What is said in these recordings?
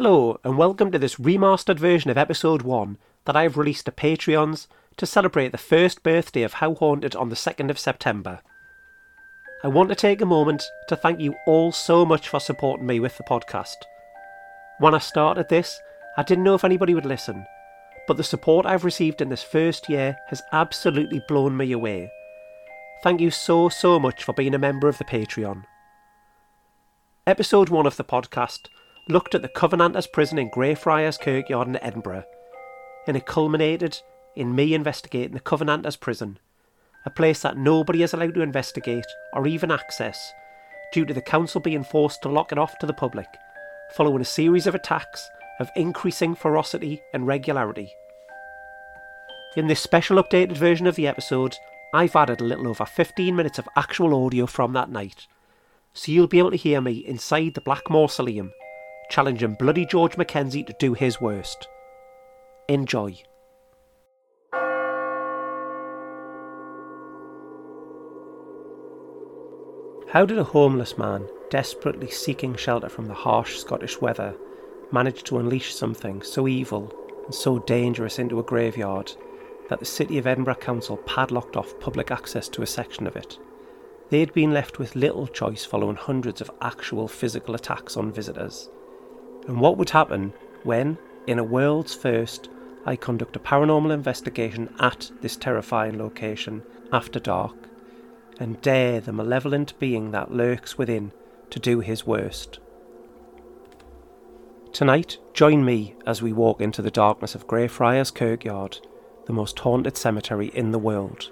Hello, and welcome to this remastered version of episode 1 that I've released to Patreons to celebrate the first birthday of How Haunted on the 2nd of September. I want to take a moment to thank you all so much for supporting me with the podcast. When I started this, I didn't know if anybody would listen, but the support I've received in this first year has absolutely blown me away. Thank you so, so much for being a member of the Patreon. Episode 1 of the podcast looked at the Covenanters prison in Greyfriars Kirkyard in Edinburgh, and it culminated in me investigating the Covenanters prison, a place that nobody is allowed to investigate or even access due to the council being forced to lock it off to the public following a series of attacks of increasing ferocity and regularity. In this special updated version of the episode, I've added a little over 15 minutes of actual audio from that night, so you'll be able to hear me inside the Black Mausoleum, challenging bloody George Mackenzie to do his worst. Enjoy. How did a homeless man, desperately seeking shelter from the harsh Scottish weather, manage to unleash something so evil and so dangerous into a graveyard that the City of Edinburgh Council padlocked off public access to a section of it? They had been left with little choice following hundreds of actual physical attacks on visitors. And what would happen when, in a world's first, I conduct a paranormal investigation at this terrifying location after dark? and dare the malevolent being that lurks within to do his worst. Tonight, join me as we walk into the darkness of Greyfriars Kirkyard, the most haunted cemetery in the world.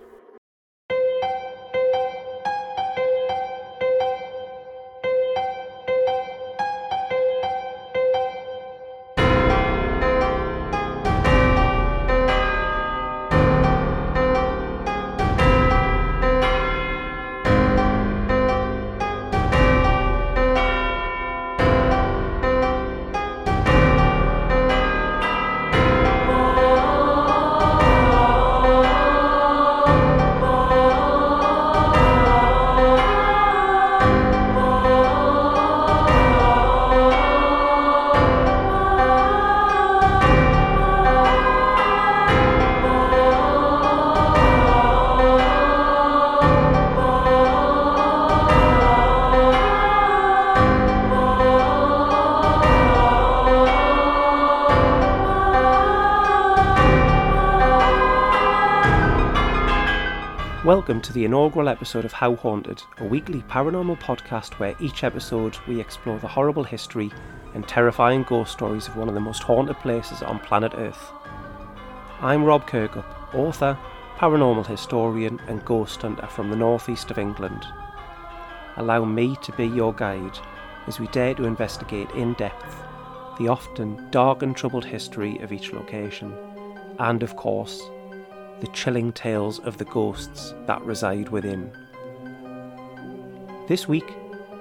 Welcome to the inaugural episode of How Haunted, a weekly paranormal podcast where each episode we explore the horrible history and terrifying ghost stories of one of the most haunted places on planet Earth. I'm Rob Kirkup, author, paranormal historian, and ghost hunter from the northeast of England. Allow me to be your guide as we dare to investigate in depth the often dark and troubled history of each location, and of course, the chilling tales of the ghosts that reside within. This week,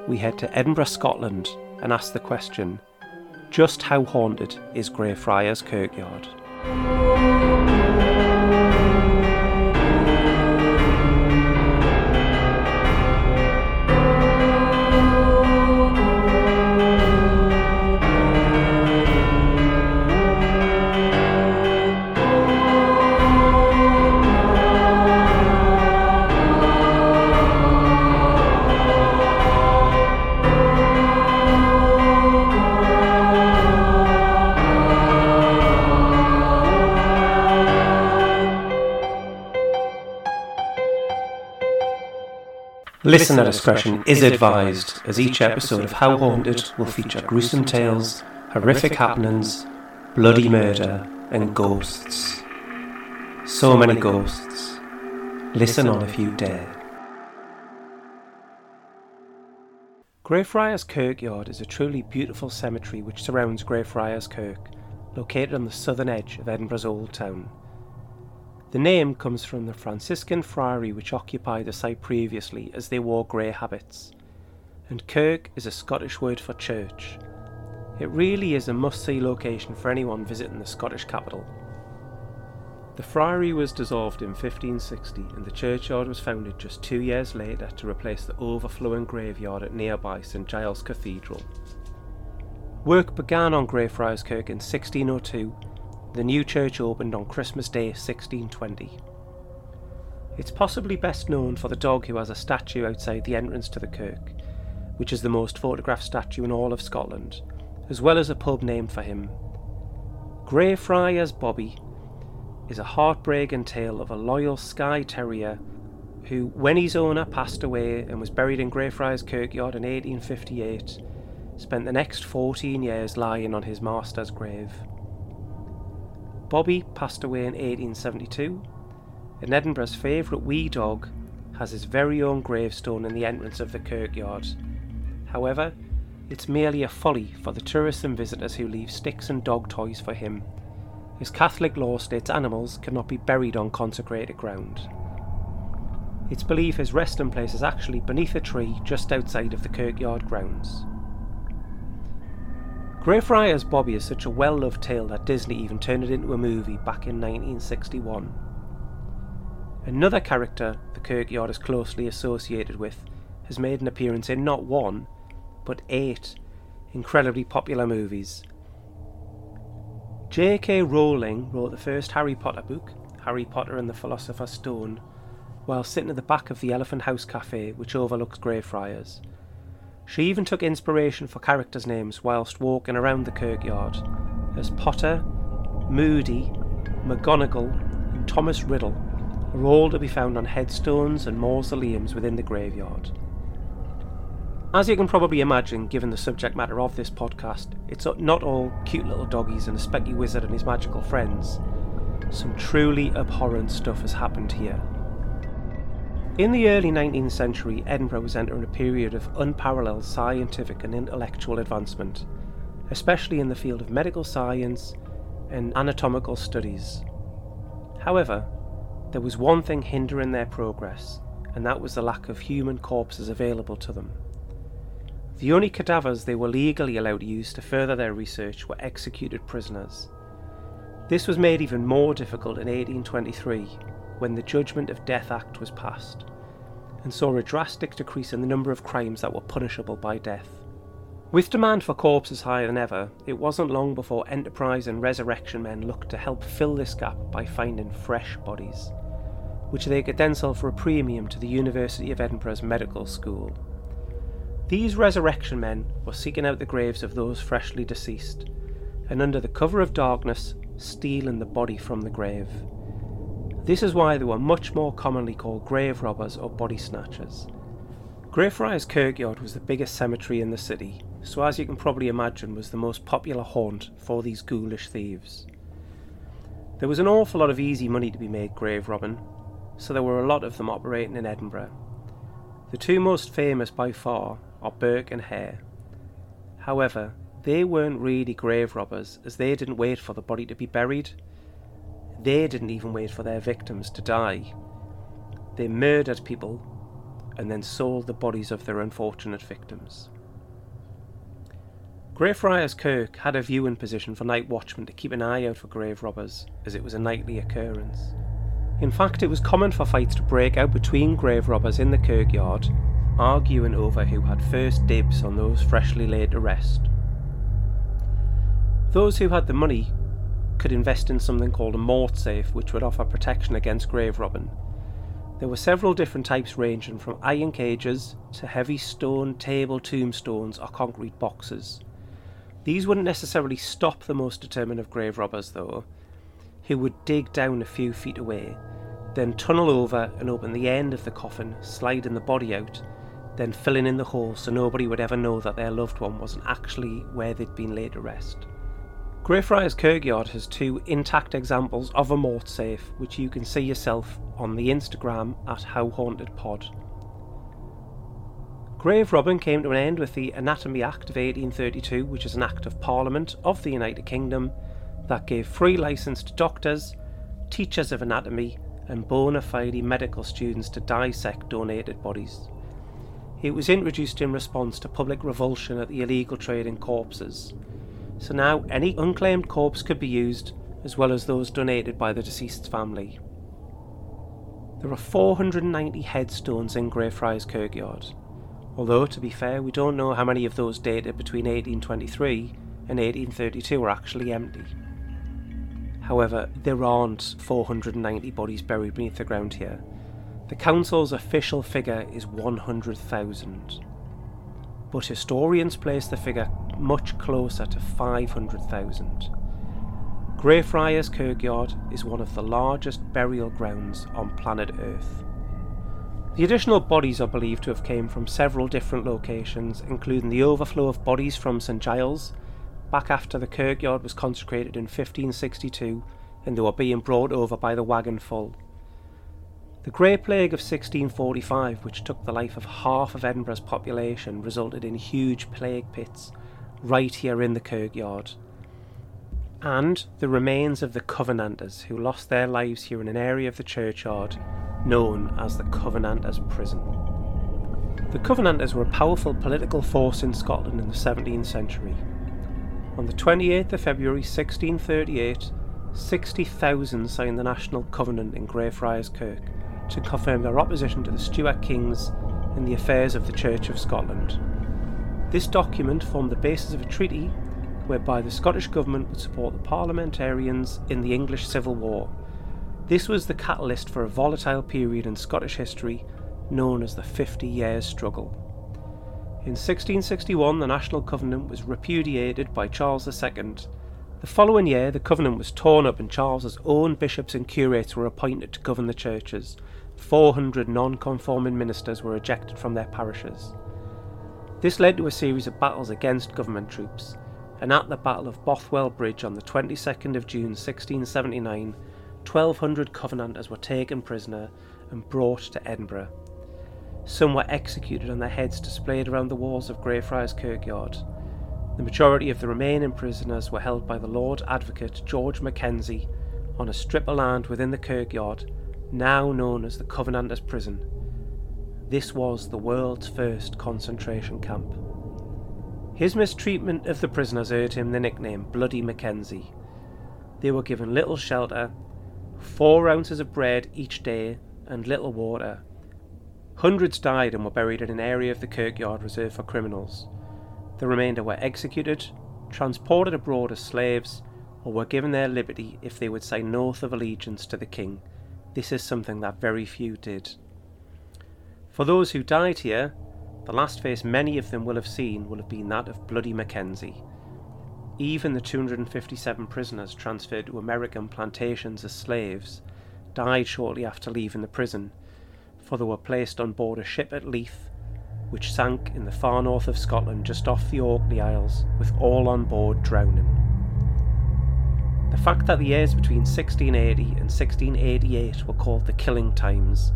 we head to Edinburgh, Scotland, and ask the question just how haunted is Greyfriars Kirkyard? Listener discretion is advised, as each episode of How Haunted will feature gruesome tales, horrific happenings, bloody murder, and ghosts. So many ghosts. Listen on if you dare. Greyfriars Kirkyard is a truly beautiful cemetery which surrounds Greyfriars Kirk, located on the southern edge of Edinburgh's Old Town. The name comes from the Franciscan friary which occupied the site previously as they wore grey habits. And kirk is a Scottish word for church. It really is a must see location for anyone visiting the Scottish capital. The friary was dissolved in 1560 and the churchyard was founded just two years later to replace the overflowing graveyard at nearby St Giles Cathedral. Work began on Greyfriars Kirk in 1602. The new church opened on Christmas Day 1620. It's possibly best known for the dog who has a statue outside the entrance to the kirk, which is the most photographed statue in all of Scotland, as well as a pub named for him. Greyfriars Bobby is a heartbreaking tale of a loyal Skye Terrier who, when his owner passed away and was buried in Greyfriars Kirkyard in 1858, spent the next 14 years lying on his master's grave. Bobby passed away in 1872, and Edinburgh's favourite wee dog has his very own gravestone in the entrance of the kirkyard. However, it's merely a folly for the tourists and visitors who leave sticks and dog toys for him, as Catholic law states animals cannot be buried on consecrated ground. It's believed his resting place is actually beneath a tree just outside of the kirkyard grounds. Greyfriars Bobby is such a well loved tale that Disney even turned it into a movie back in 1961. Another character the kirkyard is closely associated with has made an appearance in not one, but eight incredibly popular movies. J.K. Rowling wrote the first Harry Potter book, Harry Potter and the Philosopher's Stone, while sitting at the back of the Elephant House Cafe, which overlooks Greyfriars. She even took inspiration for characters' names whilst walking around the kirkyard, as Potter, Moody, McGonagall, and Thomas Riddle are all to be found on headstones and mausoleums within the graveyard. As you can probably imagine, given the subject matter of this podcast, it's not all cute little doggies and a specky wizard and his magical friends. Some truly abhorrent stuff has happened here. In the early 19th century, Edinburgh was entering a period of unparalleled scientific and intellectual advancement, especially in the field of medical science and anatomical studies. However, there was one thing hindering their progress, and that was the lack of human corpses available to them. The only cadavers they were legally allowed to use to further their research were executed prisoners. This was made even more difficult in 1823 when the Judgment of Death Act was passed, and saw a drastic decrease in the number of crimes that were punishable by death. With demand for corpses higher than ever, it wasn't long before Enterprise and Resurrection men looked to help fill this gap by finding fresh bodies, which they could then sell for a premium to the University of Edinburgh's medical school. These resurrection men were seeking out the graves of those freshly deceased, and under the cover of darkness, stealing the body from the grave. This is why they were much more commonly called grave robbers or body snatchers. Greyfriars Kirkyard was the biggest cemetery in the city, so as you can probably imagine was the most popular haunt for these ghoulish thieves. There was an awful lot of easy money to be made grave robbing, so there were a lot of them operating in Edinburgh. The two most famous by far are Burke and Hare. However, they weren't really grave robbers as they didn't wait for the body to be buried, they didn't even wait for their victims to die. They murdered people and then sold the bodies of their unfortunate victims. Greyfriars Kirk had a viewing position for night watchmen to keep an eye out for grave robbers, as it was a nightly occurrence. In fact, it was common for fights to break out between grave robbers in the kirkyard, arguing over who had first dibs on those freshly laid to rest. Those who had the money could invest in something called a mort safe, which would offer protection against grave robbing. There were several different types ranging from iron cages to heavy stone table tombstones or concrete boxes. These wouldn't necessarily stop the most determined of grave robbers, though, who would dig down a few feet away, then tunnel over and open the end of the coffin, sliding the body out, then filling in the hole so nobody would ever know that their loved one wasn't actually where they'd been laid to rest. Greyfriars Kirkyard has two intact examples of a mort safe, which you can see yourself on the Instagram at How Haunted Pod. Grave robbing came to an end with the Anatomy Act of 1832, which is an act of Parliament of the United Kingdom that gave free licence to doctors, teachers of anatomy, and bona fide medical students to dissect donated bodies. It was introduced in response to public revulsion at the illegal trade in corpses so now any unclaimed corpse could be used, as well as those donated by the deceased's family. There are 490 headstones in Greyfriars Kirkyard, although, to be fair, we don't know how many of those dated between 1823 and 1832 are actually empty. However, there aren't 490 bodies buried beneath the ground here. The council's official figure is 100,000, but historians place the figure much closer to 500,000. Greyfriars Kirkyard is one of the largest burial grounds on planet Earth. The additional bodies are believed to have came from several different locations, including the overflow of bodies from St Giles, back after the kirkyard was consecrated in 1562 and they were being brought over by the wagon full. The Grey Plague of 1645, which took the life of half of Edinburgh's population, resulted in huge plague pits right here in the kirkyard. And the remains of the Covenanters who lost their lives here in an area of the churchyard known as the Covenanters Prison. The Covenanters were a powerful political force in Scotland in the 17th century. On the 28th of February 1638, 60,000 signed the National Covenant in Greyfriars Kirk to confirm their opposition to the Stuart kings in the affairs of the Church of Scotland. This document formed the basis of a treaty whereby the Scottish Government would support the parliamentarians in the English Civil War this was the catalyst for a volatile period in Scottish history known as the Fifty Years' Struggle. In 1661, the National Covenant was repudiated by Charles II. The following year, the covenant was torn up and Charles's own bishops and curates were appointed to govern the churches. 400 non conforming ministers were ejected from their parishes. This led to a series of battles against government troops, and at the Battle of Bothwell Bridge on the 22nd of June 1679, 1,200 Covenanters were taken prisoner and brought to Edinburgh. Some were executed and their heads displayed around the walls of Greyfriars Kirkyard. The majority of the remaining prisoners were held by the Lord Advocate George Mackenzie on a strip of land within the kirkyard, now known as the Covenanters Prison. This was the world's first concentration camp. His mistreatment of the prisoners earned him the nickname Bloody Mackenzie. They were given little shelter four ounces of bread each day, and little water. Hundreds died and were buried in an area of the kirkyard reserved for criminals. The remainder were executed, transported abroad as slaves, or were given their liberty if they would say an oath of allegiance to the king. This is something that very few did. For those who died here, the last face many of them will have seen will have been that of Bloody Mackenzie, even the 257 prisoners transferred to American plantations as slaves died shortly after leaving the prison, for they were placed on board a ship at Leith, which sank in the far north of Scotland just off the Orkney Isles, with all on board drowning. The fact that the years between 1680 and 1688 were called the killing times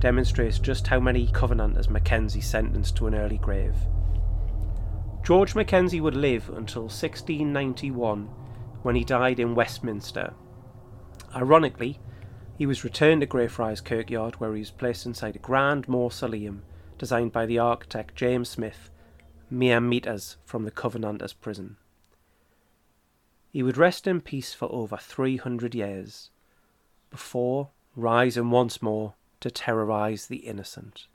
demonstrates just how many Covenanters Mackenzie sentenced to an early grave. George Mackenzie would live until 1691 when he died in Westminster. Ironically, he was returned to Greyfriars Kirkyard where he was placed inside a grand mausoleum designed by the architect James Smith, mere meters from the Covenanters prison. He would rest in peace for over 300 years, before rising once more to terrorize the innocent.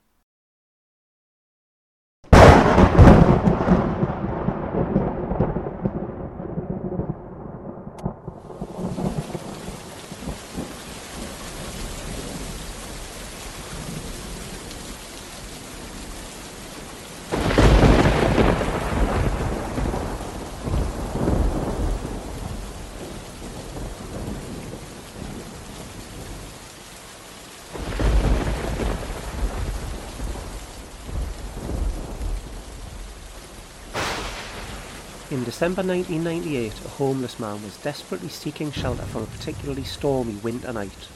In December 1998, a homeless man was desperately seeking shelter from a particularly stormy winter night.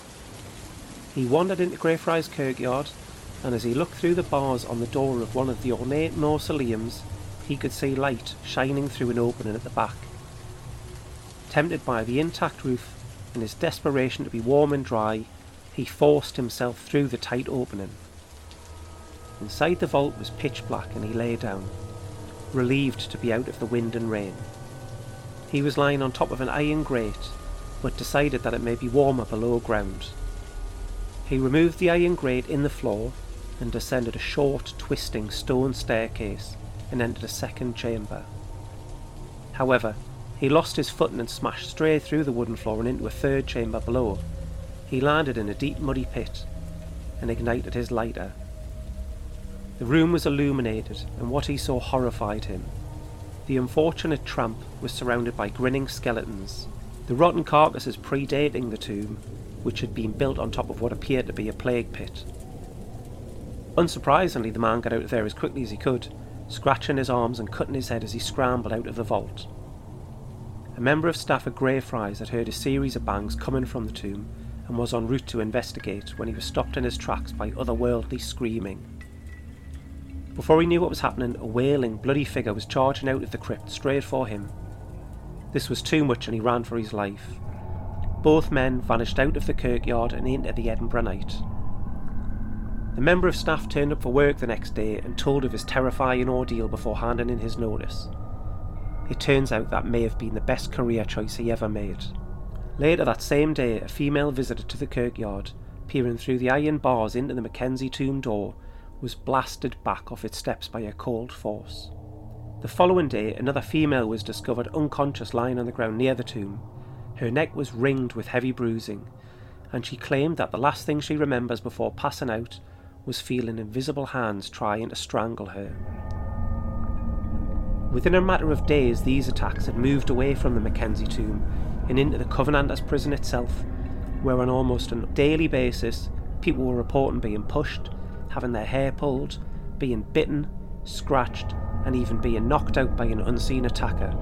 He wandered into Greyfriars Kirkyard, and as he looked through the bars on the door of one of the ornate mausoleums, he could see light shining through an opening at the back. Tempted by the intact roof and his desperation to be warm and dry, he forced himself through the tight opening. Inside the vault was pitch black and he lay down relieved to be out of the wind and rain. He was lying on top of an iron grate, but decided that it may be warmer below ground. He removed the iron grate in the floor and descended a short, twisting stone staircase and entered a second chamber. However, he lost his footing and smashed straight through the wooden floor and into a third chamber below. He landed in a deep muddy pit and ignited his lighter. The room was illuminated, and what he saw horrified him. The unfortunate tramp was surrounded by grinning skeletons, the rotten carcasses predating the tomb, which had been built on top of what appeared to be a plague pit. Unsurprisingly, the man got out of there as quickly as he could, scratching his arms and cutting his head as he scrambled out of the vault. A member of staff at Greyfriars had heard a series of bangs coming from the tomb and was en route to investigate when he was stopped in his tracks by otherworldly screaming. Before he knew what was happening, a wailing, bloody figure was charging out of the crypt straight for him. This was too much and he ran for his life. Both men vanished out of the kirkyard and into the Edinburgh night. The member of staff turned up for work the next day and told of his terrifying ordeal before handing in his notice. It turns out that may have been the best career choice he ever made. Later that same day, a female visitor to the kirkyard, peering through the iron bars into the Mackenzie tomb door, was blasted back off its steps by a cold force. The following day, another female was discovered unconscious lying on the ground near the tomb. Her neck was ringed with heavy bruising, and she claimed that the last thing she remembers before passing out was feeling invisible hands trying to strangle her. Within a matter of days, these attacks had moved away from the Mackenzie tomb and into the Covenanters prison itself, where on almost a daily basis people were reporting being pushed, having their hair pulled, being bitten, scratched, and even being knocked out by an unseen attacker.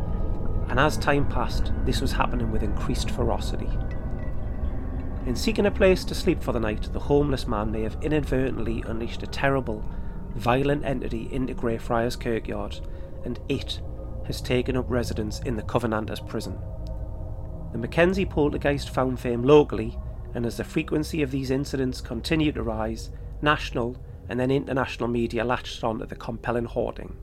And as time passed, this was happening with increased ferocity. In seeking a place to sleep for the night, the homeless man may have inadvertently unleashed a terrible, violent entity into Greyfriars Kirkyard, and it has taken up residence in the Covenanters prison. The Mackenzie poltergeist found fame locally, and as the frequency of these incidents continued to rise, national and then international media latched on to the compelling hoarding.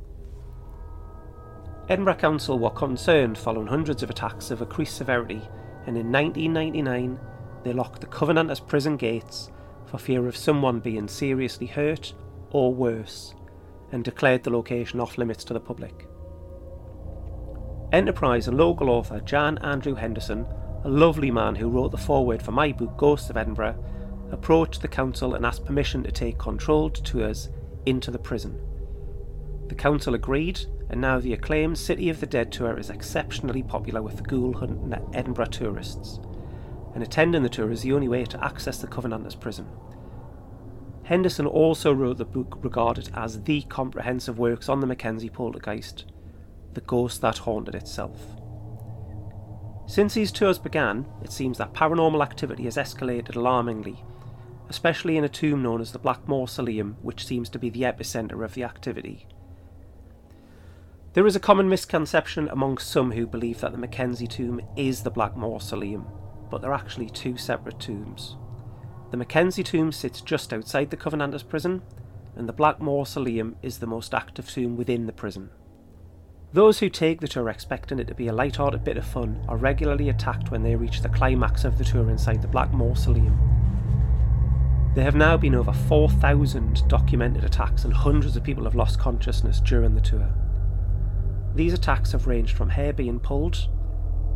Edinburgh Council were concerned following hundreds of attacks of increased severity, and in 1999 they locked the Covenanters prison gates for fear of someone being seriously hurt or worse, and declared the location off limits to the public. Enterprise and local author Jan Andrew Henderson, a lovely man who wrote the foreword for my book Ghosts of Edinburgh, approached the council and asked permission to take controlled tours into the prison. The council agreed, and now the acclaimed City of the Dead tour is exceptionally popular with the ghoul hunting Edinburgh tourists and attending the tour is the only way to access the Covenanters prison. Henderson also wrote the book regarded as the comprehensive works on the Mackenzie poltergeist, the ghost that haunted itself. Since these tours began, it seems that paranormal activity has escalated alarmingly, especially in a tomb known as the Black Mausoleum, which seems to be the epicentre of the activity. There is a common misconception among some who believe that the Mackenzie tomb is the Black Mausoleum but they're actually two separate tombs. The Mackenzie tomb sits just outside the Covenanters prison, and the Black Mausoleum is the most active tomb within the prison. Those who take the tour expecting it to be a light-hearted bit of fun are regularly attacked when they reach the climax of the tour inside the Black Mausoleum. There have now been over 4,000 documented attacks and hundreds of people have lost consciousness during the tour. These attacks have ranged from hair being pulled,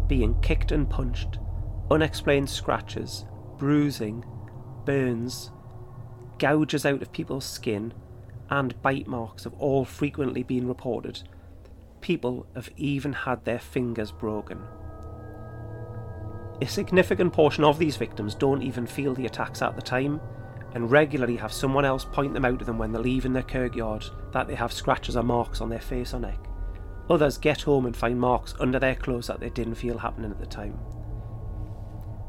being kicked and punched, unexplained scratches, bruising, burns, gouges out of people's skin, and bite marks have all frequently been reported. People have even had their fingers broken. A significant portion of these victims don't even feel the attacks at the time, and regularly have someone else point them out to them when they're leaving their kirkyard that they have scratches or marks on their face or neck. Others get home and find marks under their clothes that they didn't feel happening at the time.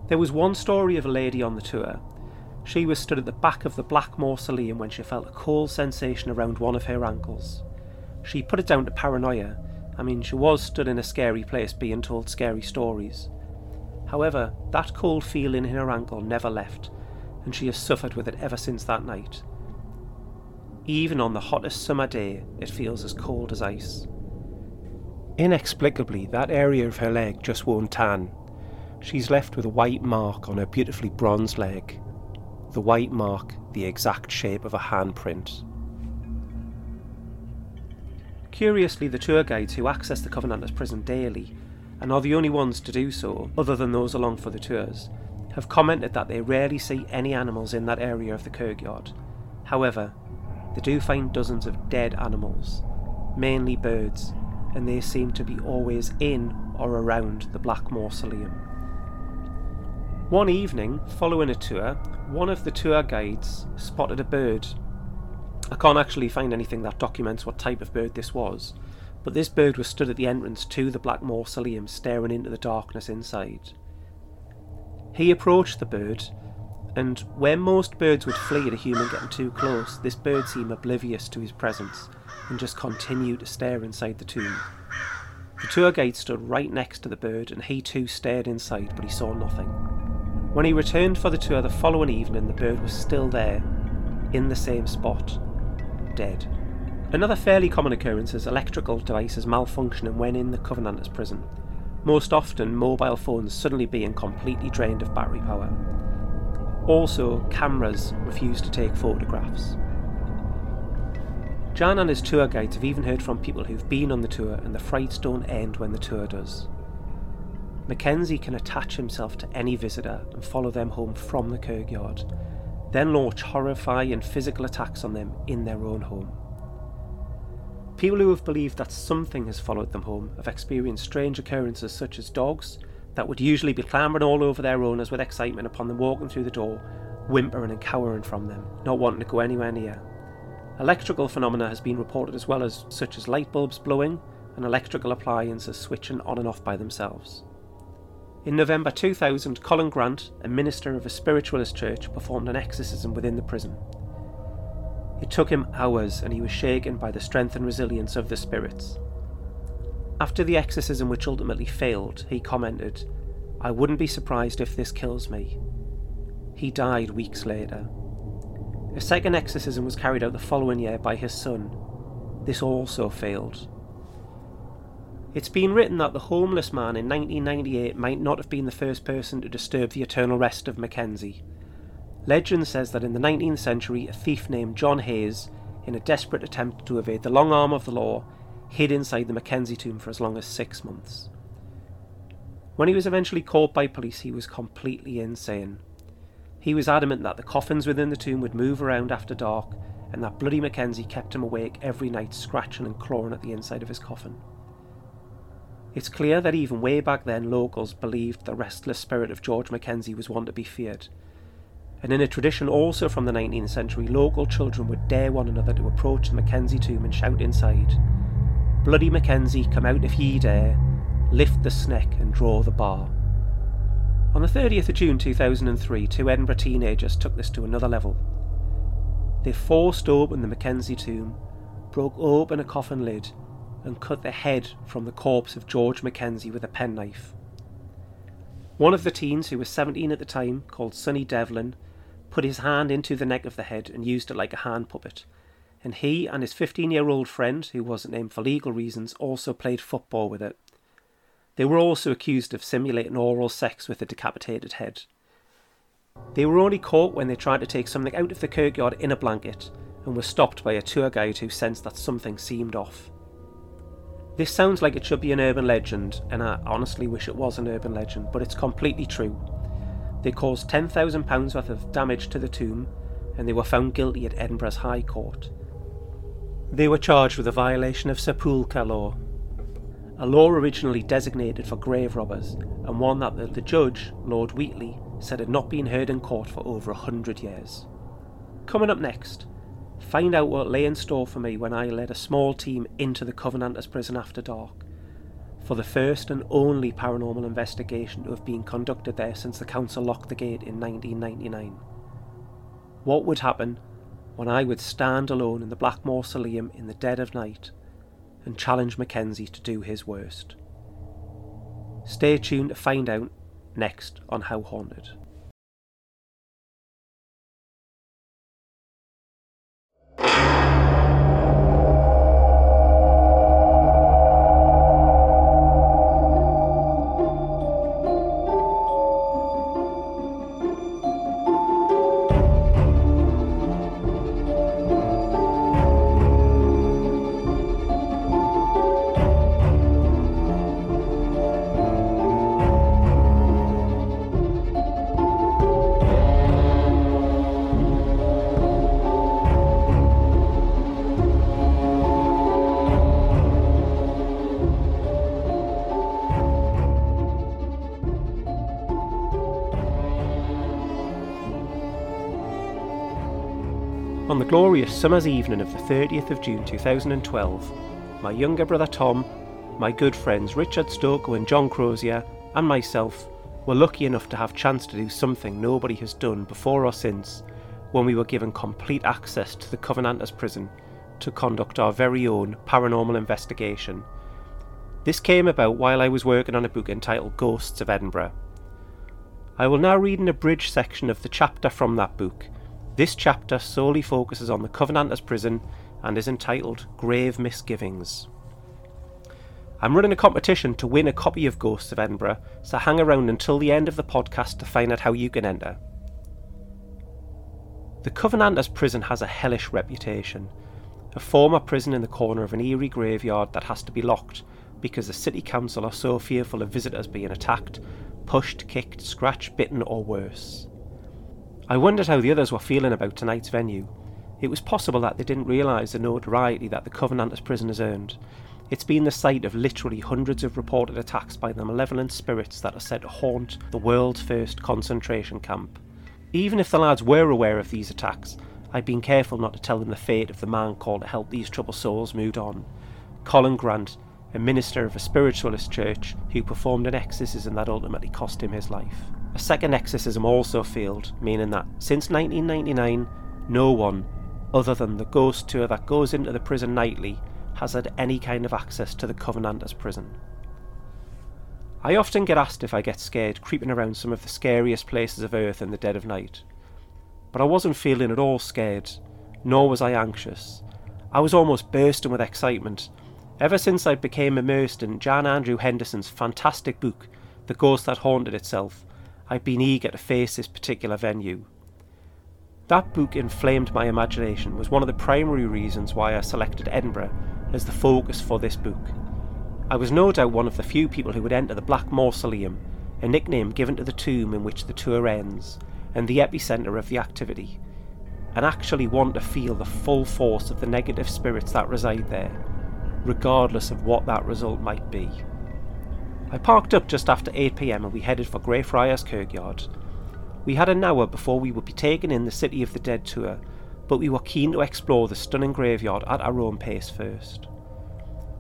There was one story of a lady on the tour. She was stood at the back of the Black Mausoleum when she felt a cold sensation around one of her ankles. She put it down to paranoia. I mean, she was stood in a scary place being told scary stories. However, that cold feeling in her ankle never left, and she has suffered with it ever since that night. Even on the hottest summer day, it feels as cold as ice. Inexplicably, that area of her leg just won't tan, She's left with a white mark on her beautifully bronzed leg. The white mark, the exact shape of a handprint. Curiously, the tour guides who access the Covenanters prison daily, and are the only ones to do so, other than those along for the tours, have commented that they rarely see any animals in that area of the Kirkyard. However, they do find dozens of dead animals, mainly birds, and they seem to be always in or around the Black Mausoleum. One evening, following a tour, one of the tour guides spotted a bird. I can't actually find anything that documents what type of bird this was, but this bird was stood at the entrance to the Black Mausoleum staring into the darkness inside. He approached the bird, and where most birds would flee at a human getting too close, this bird seemed oblivious to his presence and just continued to stare inside the tomb. The tour guide stood right next to the bird and he too stared inside, but he saw nothing. When he returned for the tour the following evening, the bird was still there, in the same spot, dead. Another fairly common occurrence is electrical devices malfunctioning when in the Covenanters prison, most often mobile phones suddenly being completely drained of battery power. Also, cameras refuse to take photographs. Jan and his tour guides have even heard from people who've been on the tour and the frights don't end when the tour does. Mackenzie can attach himself to any visitor and follow them home from the Kirkyard, then launch horrifying physical attacks on them in their own home. People who have believed that something has followed them home have experienced strange occurrences such as dogs that would usually be clambering all over their owners with excitement upon them walking through the door, whimpering and cowering from them, not wanting to go anywhere near. Electrical phenomena has been reported as well as such as light bulbs blowing and electrical appliances switching on and off by themselves. In November 2000, Colin Grant, a minister of a spiritualist church, performed an exorcism within the prison. It took him hours and he was shaken by the strength and resilience of the spirits. After the exorcism, which ultimately failed, he commented, I wouldn't be surprised if this kills me. He died weeks later. A second exorcism was carried out the following year by his son. This also failed. It's been written that the homeless man in 1998 might not have been the first person to disturb the eternal rest of Mackenzie. Legend says that in the 19th century, a thief named John Hayes, in a desperate attempt to evade the long arm of the law, hid inside the Mackenzie tomb for as long as six months. When he was eventually caught by police, he was completely insane. He was adamant that the coffins within the tomb would move around after dark, and that Bloody Mackenzie kept him awake every night, scratching and clawing at the inside of his coffin. It's clear that even way back then, locals believed the restless spirit of George Mackenzie was one to be feared. And in a tradition also from the 19th century, local children would dare one another to approach the Mackenzie tomb and shout inside, Bloody Mackenzie, come out if ye dare, lift the sneck and draw the bar. On the 30th of June 2003, two Edinburgh teenagers took this to another level. They forced open the Mackenzie tomb, broke open a coffin lid, and cut the head from the corpse of George Mackenzie with a penknife. One of the teens, who was 17 at the time, called Sonny Devlin, put his hand into the neck of the head and used it like a hand puppet. And he and his 15 year old friend, who wasn't named for legal reasons, also played football with it. They were also accused of simulating oral sex with a decapitated head. They were only caught when they tried to take something out of the kirkyard in a blanket and were stopped by a tour guide who sensed that something seemed off. This sounds like it should be an urban legend, and I honestly wish it was an urban legend, but it's completely true. They caused £10,000 worth of damage to the tomb, and they were found guilty at Edinburgh's High Court. They were charged with a violation of sepulchre law, a law originally designated for grave robbers, and one that the, the judge, Lord Wheatley, said had not been heard in court for over a hundred years. Coming up next, find out what lay in store for me when I led a small team into the Covenanters prison after dark, for the first and only paranormal investigation to have been conducted there since the council locked the gate in 1999. What would happen when I would stand alone in the Black Mausoleum in the dead of night and challenge Mackenzie to do his worst? Stay tuned to find out next on How Haunted. you glorious summer's evening of the 30th of June 2012, my younger brother Tom, my good friends Richard Stoko and John Crozier, and myself were lucky enough to have chance to do something nobody has done before or since when we were given complete access to the Covenanters prison to conduct our very own paranormal investigation. This came about while I was working on a book entitled Ghosts of Edinburgh. I will now read an abridged section of the chapter from that book. This chapter solely focuses on the Covenanters prison and is entitled Grave Misgivings. I'm running a competition to win a copy of Ghosts of Edinburgh, so hang around until the end of the podcast to find out how you can enter. The Covenanters prison has a hellish reputation. A former prison in the corner of an eerie graveyard that has to be locked because the city council are so fearful of visitors being attacked, pushed, kicked, scratched, bitten, or worse. I wondered how the others were feeling about tonight's venue. It was possible that they didn't realise the notoriety that the Covenanters prison has earned. It's been the site of literally hundreds of reported attacks by the malevolent spirits that are said to haunt the world's first concentration camp. Even if the lads were aware of these attacks, I'd been careful not to tell them the fate of the man called to help these troubled souls moved on. Colin Grant, a minister of a spiritualist church who performed an exorcism that ultimately cost him his life. A second exorcism also failed, meaning that since 1999, no one, other than the ghost tour that goes into the prison nightly, has had any kind of access to the Covenanters prison. I often get asked if I get scared creeping around some of the scariest places of Earth in the dead of night. But I wasn't feeling at all scared, nor was I anxious. I was almost bursting with excitement. Ever since I became immersed in Jan Andrew Henderson's fantastic book, The Ghost That Haunted Itself, I've been eager to face this particular venue. That book inflamed my imagination was one of the primary reasons why I selected Edinburgh as the focus for this book. I was no doubt one of the few people who would enter the Black Mausoleum, a nickname given to the tomb in which the tour ends, and the epicentre of the activity, and actually want to feel the full force of the negative spirits that reside there, regardless of what that result might be. I parked up just after 8pm and we headed for Greyfriars Kirkyard. We had an hour before we would be taken in the City of the Dead tour, but we were keen to explore the stunning graveyard at our own pace first.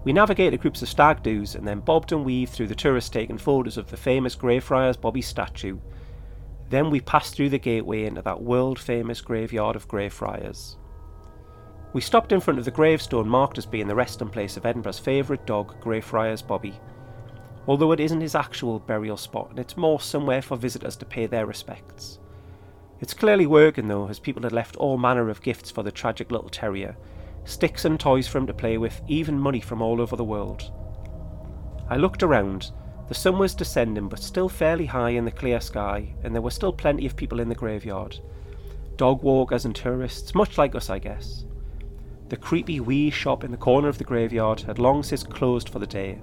We navigated groups of stag doos and then bobbed and weaved through the tourists taking photos of the famous Greyfriars Bobby statue. Then we passed through the gateway into that world famous graveyard of Greyfriars. We stopped in front of the gravestone marked as being the resting place of Edinburgh's favourite dog, Greyfriars Bobby. Although it isn't his actual burial spot, and it's more somewhere for visitors to pay their respects. It's clearly working though, as people had left all manner of gifts for the tragic little terrier, sticks and toys for him to play with, even money from all over the world. I looked around. The sun was descending, but still fairly high in the clear sky, and there were still plenty of people in the graveyard. Dog walkers and tourists, much like us, I guess. The creepy wee shop in the corner of the graveyard had long since closed for the day,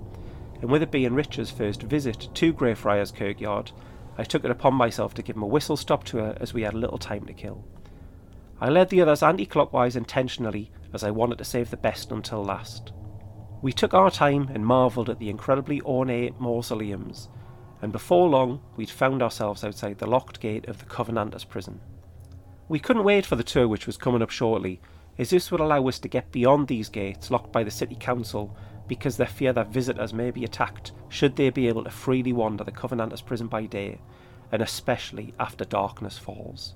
and with it being Richard's first visit to Greyfriars Kirkyard, I took it upon myself to give him a whistle stop tour as we had little time to kill. I led the others anti clockwise intentionally as I wanted to save the best until last. We took our time and marvelled at the incredibly ornate mausoleums, and before long we'd found ourselves outside the locked gate of the Covenanters prison. We couldn't wait for the tour which was coming up shortly, as this would allow us to get beyond these gates locked by the City Council because they fear that visitors may be attacked should they be able to freely wander the Covenanters prison by day, and especially after darkness falls.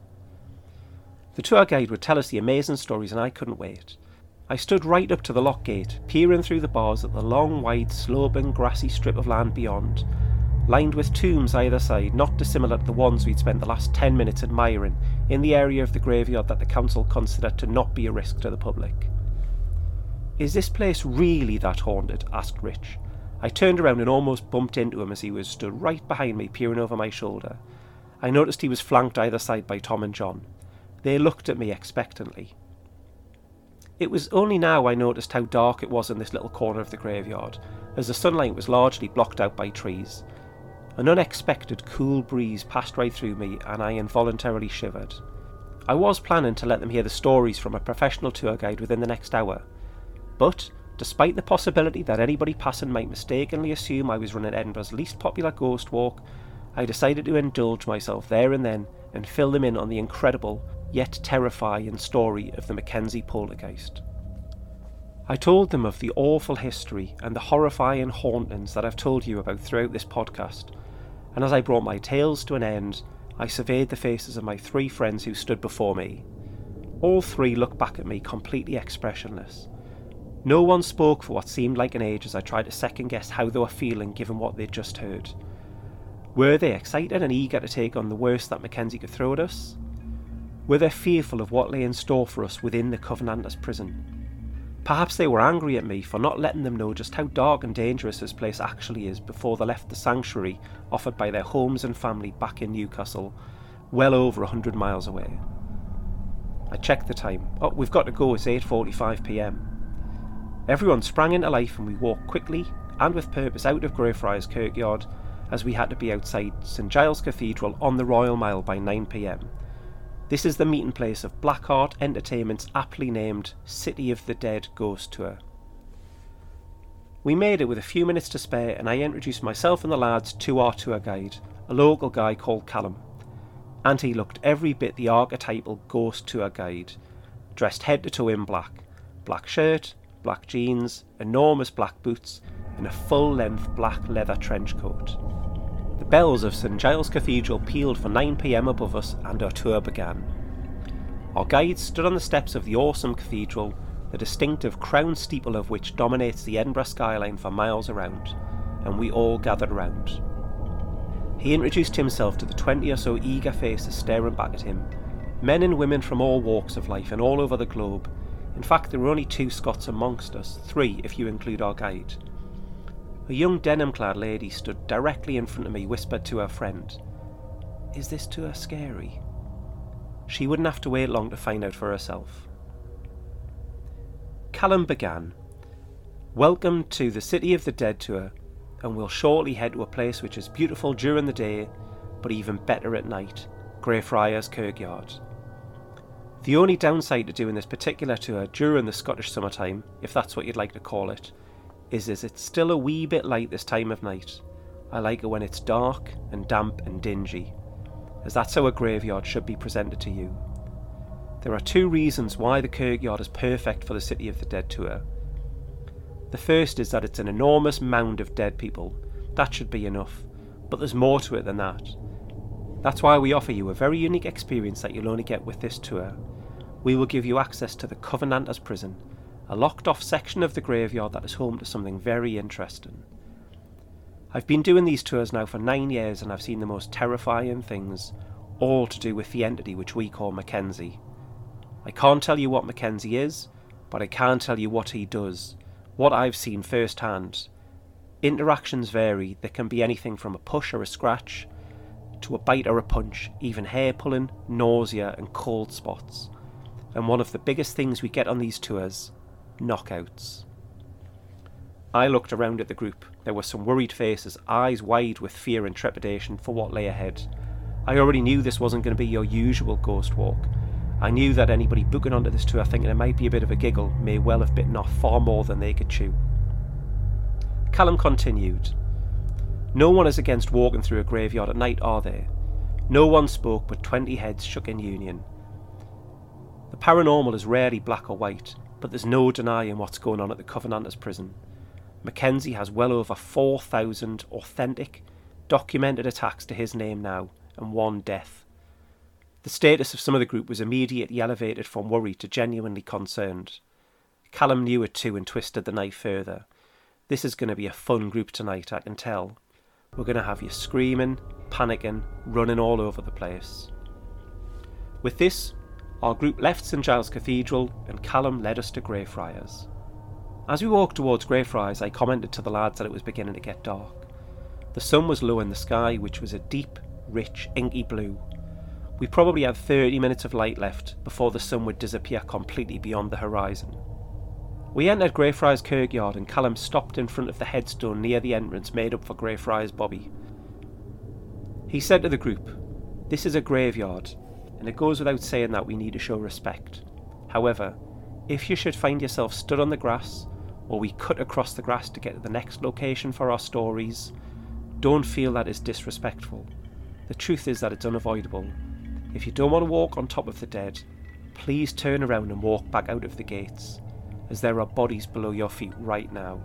The tour guide would tell us the amazing stories, and I couldn't wait. I stood right up to the lock gate, peering through the bars at the long, wide, sloping, grassy strip of land beyond, lined with tombs either side, not dissimilar to the ones we'd spent the last ten minutes admiring in the area of the graveyard that the council considered to not be a risk to the public. Is this place really that haunted? asked Rich. I turned around and almost bumped into him as he was stood right behind me, peering over my shoulder. I noticed he was flanked either side by Tom and John. They looked at me expectantly. It was only now I noticed how dark it was in this little corner of the graveyard, as the sunlight was largely blocked out by trees. An unexpected cool breeze passed right through me, and I involuntarily shivered. I was planning to let them hear the stories from a professional tour guide within the next hour, but despite the possibility that anybody passing might mistakenly assume I was running Edinburgh's least popular ghost walk, I decided to indulge myself there and then and fill them in on the incredible, yet terrifying story of the Mackenzie poltergeist. I told them of the awful history and the horrifying hauntings that I've told you about throughout this podcast, and as I brought my tales to an end, I surveyed the faces of my three friends who stood before me. All three looked back at me completely expressionless. No one spoke for what seemed like an age as I tried to second guess how they were feeling given what they'd just heard. Were they excited and eager to take on the worst that Mackenzie could throw at us? Were they fearful of what lay in store for us within the Covenanters prison? Perhaps they were angry at me for not letting them know just how dark and dangerous this place actually is before they left the sanctuary offered by their homes and family back in Newcastle, well over a hundred miles away. I checked the time. Oh, we've got to go. It's 8:45 p.m. Everyone sprang into life and we walked quickly and with purpose out of Greyfriars Kirkyard as we had to be outside St Giles Cathedral on the Royal Mile by 9 pm. This is the meeting place of Black Hart Entertainment's aptly named City of the Dead Ghost Tour. We made it with a few minutes to spare, and I introduced myself and the lads to our tour guide, a local guy called Callum. And he looked every bit the archetypal ghost tour guide, dressed head to toe in black black shirt, black jeans, enormous black boots, and a full length black leather trench coat. The bells of St Giles Cathedral pealed for 9pm above us and our tour began. Our guide stood on the steps of the awesome cathedral, the distinctive crown steeple of which dominates the Edinburgh skyline for miles around, and we all gathered round. He introduced himself to the twenty or so eager faces staring back at him, men and women from all walks of life and all over the globe. In fact, there were only two Scots amongst us, three if you include our guide. A young denim clad lady stood directly in front of me, whispered to her friend, Is this tour scary? She wouldn't have to wait long to find out for herself. Callum began, Welcome to the City of the Dead tour, and we'll shortly head to a place which is beautiful during the day, but even better at night Greyfriars Kirkyard. The only downside to doing this particular tour during the Scottish summertime, if that's what you'd like to call it, is is it's still a wee bit light this time of night. I like it when it's dark and damp and dingy, as that's how a graveyard should be presented to you. There are two reasons why the kirkyard is perfect for the City of the Dead tour. The first is that it's an enormous mound of dead people. That should be enough, but there's more to it than that. That's why we offer you a very unique experience that you'll only get with this tour. We will give you access to the Covenanters prison, a locked off section of the graveyard that is home to something very interesting. I've been doing these tours now for nine years and I've seen the most terrifying things, all to do with the entity which we call Mackenzie. I can't tell you what Mackenzie is, but I can tell you what he does, what I've seen firsthand. Interactions vary, there can be anything from a push or a scratch, to a bite or a punch, even hair pulling, nausea, and cold spots. And one of the biggest things we get on these tours knockouts. I looked around at the group. There were some worried faces, eyes wide with fear and trepidation for what lay ahead. I already knew this wasn't going to be your usual ghost walk. I knew that anybody booking onto this tour thinking it might be a bit of a giggle may well have bitten off far more than they could chew. Callum continued. No one is against walking through a graveyard at night, are they? No one spoke, but twenty heads shook in union. The paranormal is rarely black or white, but there's no denying what's going on at the Covenanters prison. Mackenzie has well over 4,000 authentic, documented attacks to his name now, and one death. The status of some of the group was immediately elevated from worried to genuinely concerned. Callum knew it too and twisted the knife further. This is going to be a fun group tonight, I can tell. We're going to have you screaming, panicking, running all over the place. With this, our group left St Giles Cathedral and Callum led us to Greyfriars. As we walked towards Greyfriars, I commented to the lads that it was beginning to get dark. The sun was low in the sky, which was a deep, rich, inky blue. We probably had 30 minutes of light left before the sun would disappear completely beyond the horizon. We entered Greyfriars Kirkyard and Callum stopped in front of the headstone near the entrance made up for Greyfriars Bobby. He said to the group, This is a graveyard, and it goes without saying that we need to show respect. However, if you should find yourself stood on the grass, or we cut across the grass to get to the next location for our stories, don't feel that is disrespectful. The truth is that it's unavoidable. If you don't want to walk on top of the dead, please turn around and walk back out of the gates, as there are bodies below your feet right now.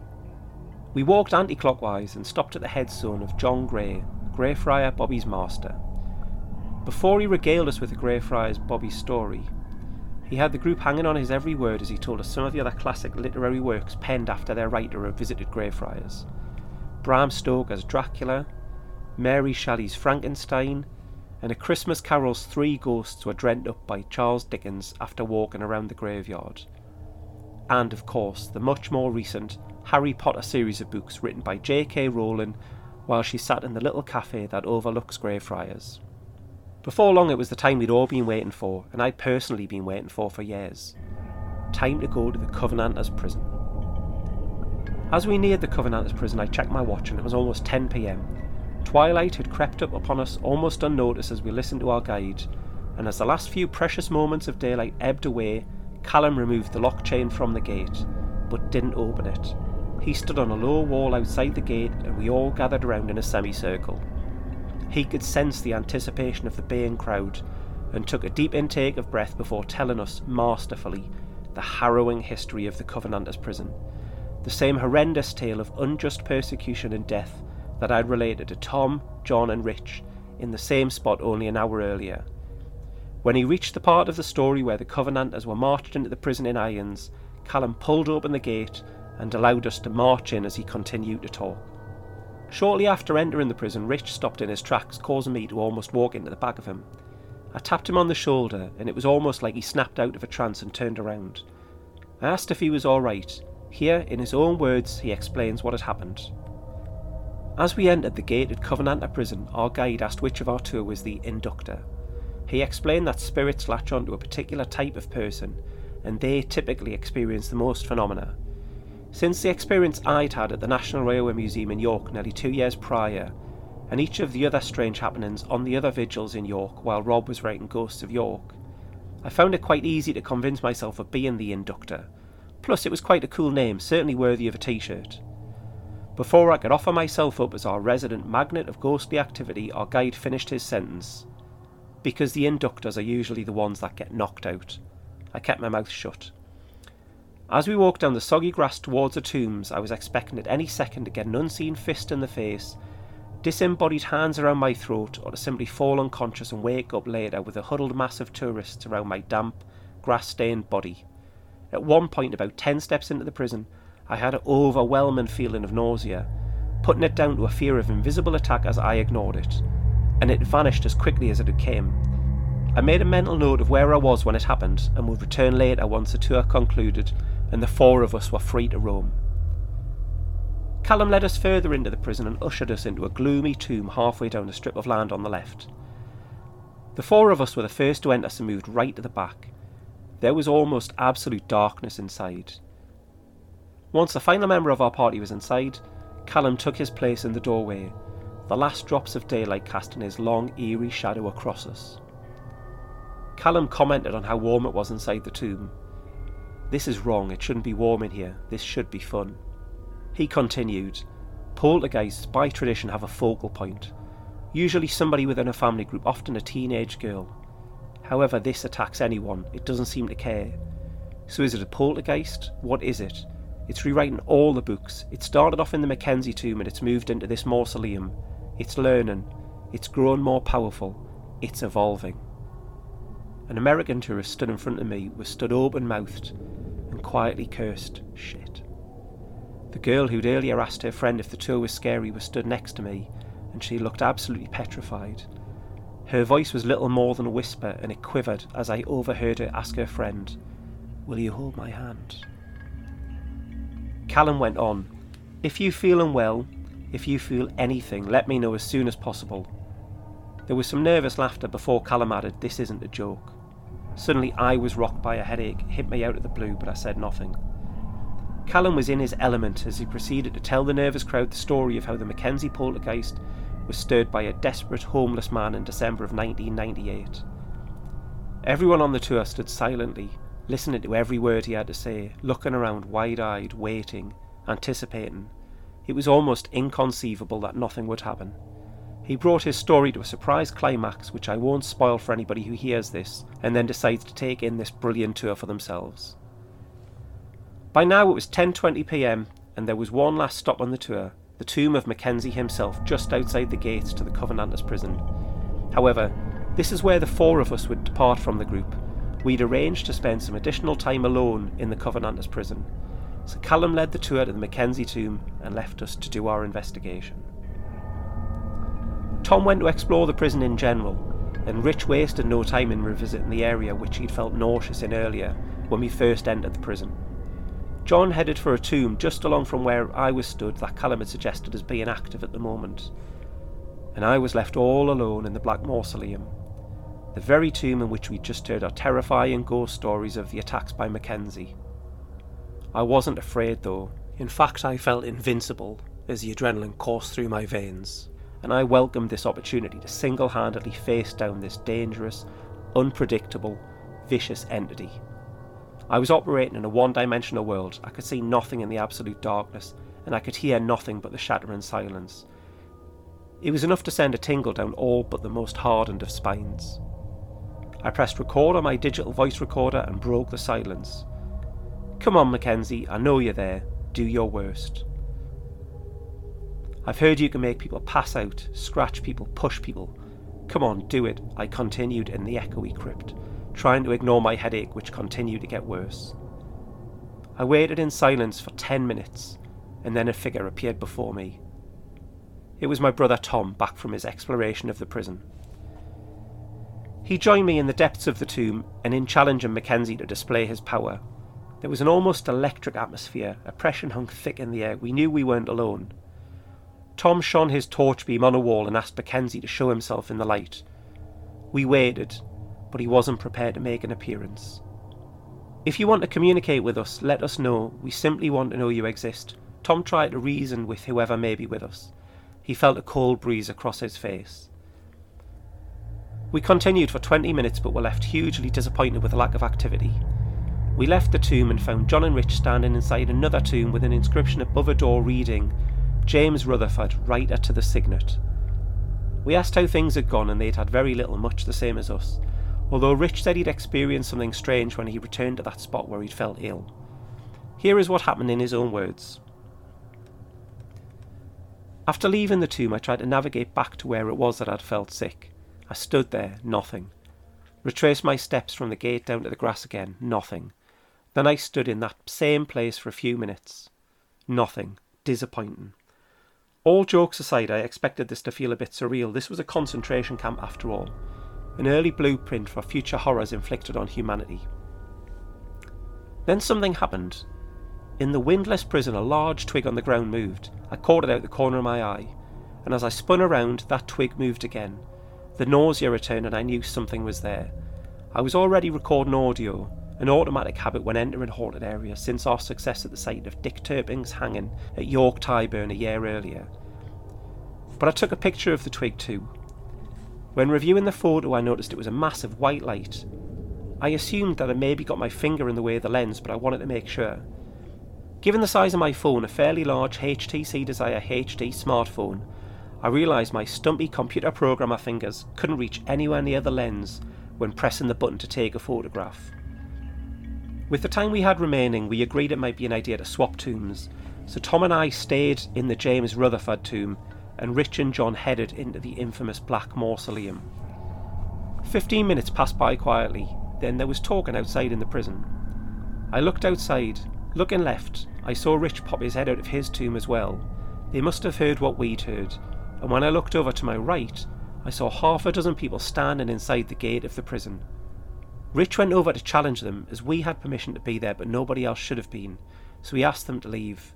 We walked anti clockwise and stopped at the headstone of John Grey, Greyfriar Bobby's master. Before he regaled us with the Greyfriars Bobby's story, he had the group hanging on his every word as he told us some of the other classic literary works penned after their writer had visited Greyfriars. Bram Stoker's Dracula, Mary Shelley's Frankenstein, and A Christmas Carol's three ghosts were dreamt up by Charles Dickens after walking around the graveyard. And, of course, the much more recent Harry Potter series of books written by J.K. Rowling while she sat in the little cafe that overlooks Greyfriars. Before long, it was the time we'd all been waiting for, and I'd personally been waiting for for years. Time to go to the Covenanters prison. As we neared the Covenanters prison, I checked my watch and it was almost 10 pm. Twilight had crept up upon us almost unnoticed as we listened to our guide, and as the last few precious moments of daylight ebbed away, Callum removed the lock chain from the gate, but didn't open it. He stood on a low wall outside the gate, and we all gathered around in a semicircle. He could sense the anticipation of the baying crowd and took a deep intake of breath before telling us masterfully the harrowing history of the Covenanters prison. The same horrendous tale of unjust persecution and death that I'd related to Tom, John, and Rich in the same spot only an hour earlier. When he reached the part of the story where the Covenanters were marched into the prison in irons, Callum pulled open the gate and allowed us to march in as he continued to talk. Shortly after entering the prison, Rich stopped in his tracks, causing me to almost walk into the back of him. I tapped him on the shoulder, and it was almost like he snapped out of a trance and turned around. I asked if he was all right. Here, in his own words, he explains what had happened. As we entered the gated Covenanter prison, our guide asked which of our two was the inductor. He explained that spirits latch onto a particular type of person, and they typically experience the most phenomena, since the experience I'd had at the National Railway Museum in York nearly two years prior, and each of the other strange happenings on the other vigils in York while Rob was writing Ghosts of York, I found it quite easy to convince myself of being the inductor. Plus, it was quite a cool name, certainly worthy of a t shirt. Before I could offer myself up as our resident magnet of ghostly activity, our guide finished his sentence. Because the inductors are usually the ones that get knocked out. I kept my mouth shut. As we walked down the soggy grass towards the tombs, I was expecting at any second to get an unseen fist in the face, disembodied hands around my throat, or to simply fall unconscious and wake up later with a huddled mass of tourists around my damp, grass stained body. At one point, about ten steps into the prison, I had an overwhelming feeling of nausea, putting it down to a fear of invisible attack as I ignored it, and it vanished as quickly as it had came. I made a mental note of where I was when it happened and would return later once the tour concluded and the four of us were free to roam. Callum led us further into the prison and ushered us into a gloomy tomb halfway down a strip of land on the left. The four of us were the first to enter and moved right to the back. There was almost absolute darkness inside. Once the final member of our party was inside, Callum took his place in the doorway, the last drops of daylight casting his long, eerie shadow across us. Callum commented on how warm it was inside the tomb, this is wrong, it shouldn't be warm in here, this should be fun. He continued, Poltergeists by tradition have a focal point, usually somebody within a family group, often a teenage girl. However, this attacks anyone, it doesn't seem to care. So is it a poltergeist? What is it? It's rewriting all the books. It started off in the Mackenzie tomb and it's moved into this mausoleum. It's learning. It's grown more powerful. It's evolving. An American tourist stood in front of me was stood open mouthed and quietly cursed shit. The girl who'd earlier asked her friend if the tour was scary was stood next to me, and she looked absolutely petrified. Her voice was little more than a whisper, and it quivered as I overheard her ask her friend, Will you hold my hand? Callum went on, If you feel unwell, if you feel anything, let me know as soon as possible. There was some nervous laughter before Callum added, This isn't a joke. Suddenly, I was rocked by a headache, hit me out of the blue, but I said nothing. Callum was in his element as he proceeded to tell the nervous crowd the story of how the Mackenzie poltergeist was stirred by a desperate homeless man in December of 1998. Everyone on the tour stood silently, listening to every word he had to say, looking around wide eyed, waiting, anticipating. It was almost inconceivable that nothing would happen. He brought his story to a surprise climax, which I won't spoil for anybody who hears this, and then decides to take in this brilliant tour for themselves. By now it was 10:20 p.m. and there was one last stop on the tour, the tomb of Mackenzie himself just outside the gates to the Covenanters prison. However, this is where the four of us would depart from the group. We'd arranged to spend some additional time alone in the Covenanters prison. So Callum led the tour to the Mackenzie tomb and left us to do our investigation. Tom went to explore the prison in general, and Rich wasted no time in revisiting the area which he'd felt nauseous in earlier when we first entered the prison. John headed for a tomb just along from where I was stood that Callum had suggested as being active at the moment. And I was left all alone in the Black Mausoleum, the very tomb in which we'd just heard our terrifying ghost stories of the attacks by Mackenzie. I wasn't afraid though, in fact, I felt invincible as the adrenaline coursed through my veins and I welcomed this opportunity to single handedly face down this dangerous, unpredictable, vicious entity. I was operating in a one dimensional world. I could see nothing in the absolute darkness, and I could hear nothing but the shattering silence. It was enough to send a tingle down all but the most hardened of spines. I pressed record on my digital voice recorder and broke the silence. Come on, Mackenzie, I know you're there. Do your worst. I've heard you can make people pass out, scratch people, push people. Come on, do it, I continued in the echoey crypt, trying to ignore my headache, which continued to get worse. I waited in silence for ten minutes, and then a figure appeared before me. It was my brother Tom, back from his exploration of the prison. He joined me in the depths of the tomb and in challenging Mackenzie to display his power. There was an almost electric atmosphere, oppression hung thick in the air. We knew we weren't alone. Tom shone his torch beam on a wall and asked Mackenzie to show himself in the light. We waited, but he wasn't prepared to make an appearance. If you want to communicate with us, let us know. We simply want to know you exist. Tom tried to reason with whoever may be with us. He felt a cold breeze across his face. We continued for 20 minutes but were left hugely disappointed with the lack of activity. We left the tomb and found John and Rich standing inside another tomb with an inscription above a door reading, James Rutherford, writer to the Signet. We asked how things had gone, and they'd had very little, much the same as us, although Rich said he'd experienced something strange when he returned to that spot where he'd felt ill. Here is what happened in his own words. After leaving the tomb, I tried to navigate back to where it was that I'd felt sick. I stood there, nothing. Retraced my steps from the gate down to the grass again, nothing. Then I stood in that same place for a few minutes. Nothing. Disappointing. All jokes aside, I expected this to feel a bit surreal. This was a concentration camp after all, an early blueprint for future horrors inflicted on humanity. Then something happened. In the windless prison, a large twig on the ground moved. I caught it out the corner of my eye, and as I spun around, that twig moved again. The nausea returned, and I knew something was there. I was already recording audio, an automatic habit when entering haunted areas since our success at the site of Dick Turpin's hanging at York Tyburn a year earlier. But I took a picture of the twig too. When reviewing the photo, I noticed it was a massive white light. I assumed that I maybe got my finger in the way of the lens, but I wanted to make sure. Given the size of my phone, a fairly large HTC Desire HD smartphone, I realised my stumpy computer programmer fingers couldn't reach anywhere near the lens when pressing the button to take a photograph. With the time we had remaining, we agreed it might be an idea to swap tombs, so Tom and I stayed in the James Rutherford tomb, and Rich and John headed into the infamous Black Mausoleum. Fifteen minutes passed by quietly, then there was talking outside in the prison. I looked outside. Looking left, I saw Rich pop his head out of his tomb as well. They must have heard what we'd heard, and when I looked over to my right, I saw half a dozen people standing inside the gate of the prison. Rich went over to challenge them as we had permission to be there, but nobody else should have been, so he asked them to leave.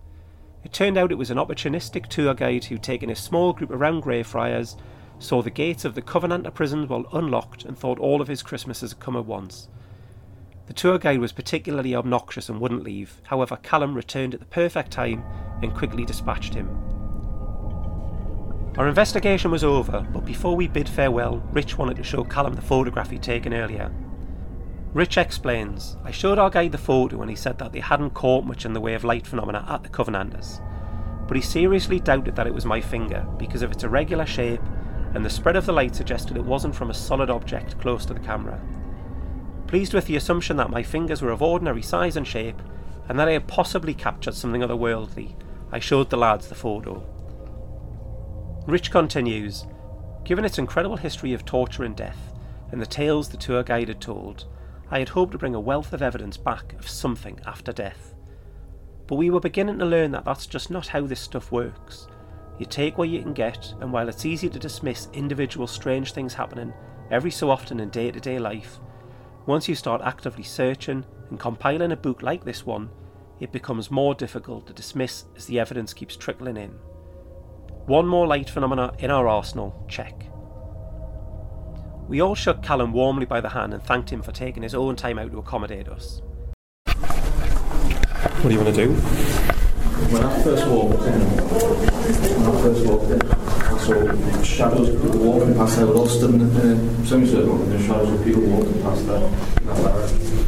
It turned out it was an opportunistic tour guide who'd taken a small group around Greyfriars, saw the gates of the Covenanter prison were unlocked, and thought all of his Christmases had come at once. The tour guide was particularly obnoxious and wouldn't leave. However, Callum returned at the perfect time and quickly dispatched him. Our investigation was over, but before we bid farewell, Rich wanted to show Callum the photograph he'd taken earlier. Rich explains, I showed our guide the photo and he said that they hadn't caught much in the way of light phenomena at the Covenanters, but he seriously doubted that it was my finger because of its irregular shape and the spread of the light suggested it wasn't from a solid object close to the camera. Pleased with the assumption that my fingers were of ordinary size and shape, and that I had possibly captured something otherworldly, I showed the lads the photo. Rich continues Given its incredible history of torture and death, and the tales the tour guide had told, I had hoped to bring a wealth of evidence back of something after death. But we were beginning to learn that that's just not how this stuff works. You take what you can get, and while it's easy to dismiss individual strange things happening every so often in day to day life, once you start actively searching and compiling a book like this one, it becomes more difficult to dismiss as the evidence keeps trickling in. One more light phenomena in our arsenal, check. We all shook Callum warmly by the hand and thanked him for taking his own time out to accommodate us. What do you want to do? When I first walked in, when I first walked in, I saw shadows of people walking past there. We're all stood in the uh, semicircle, and there's shadows of people walking past there in that.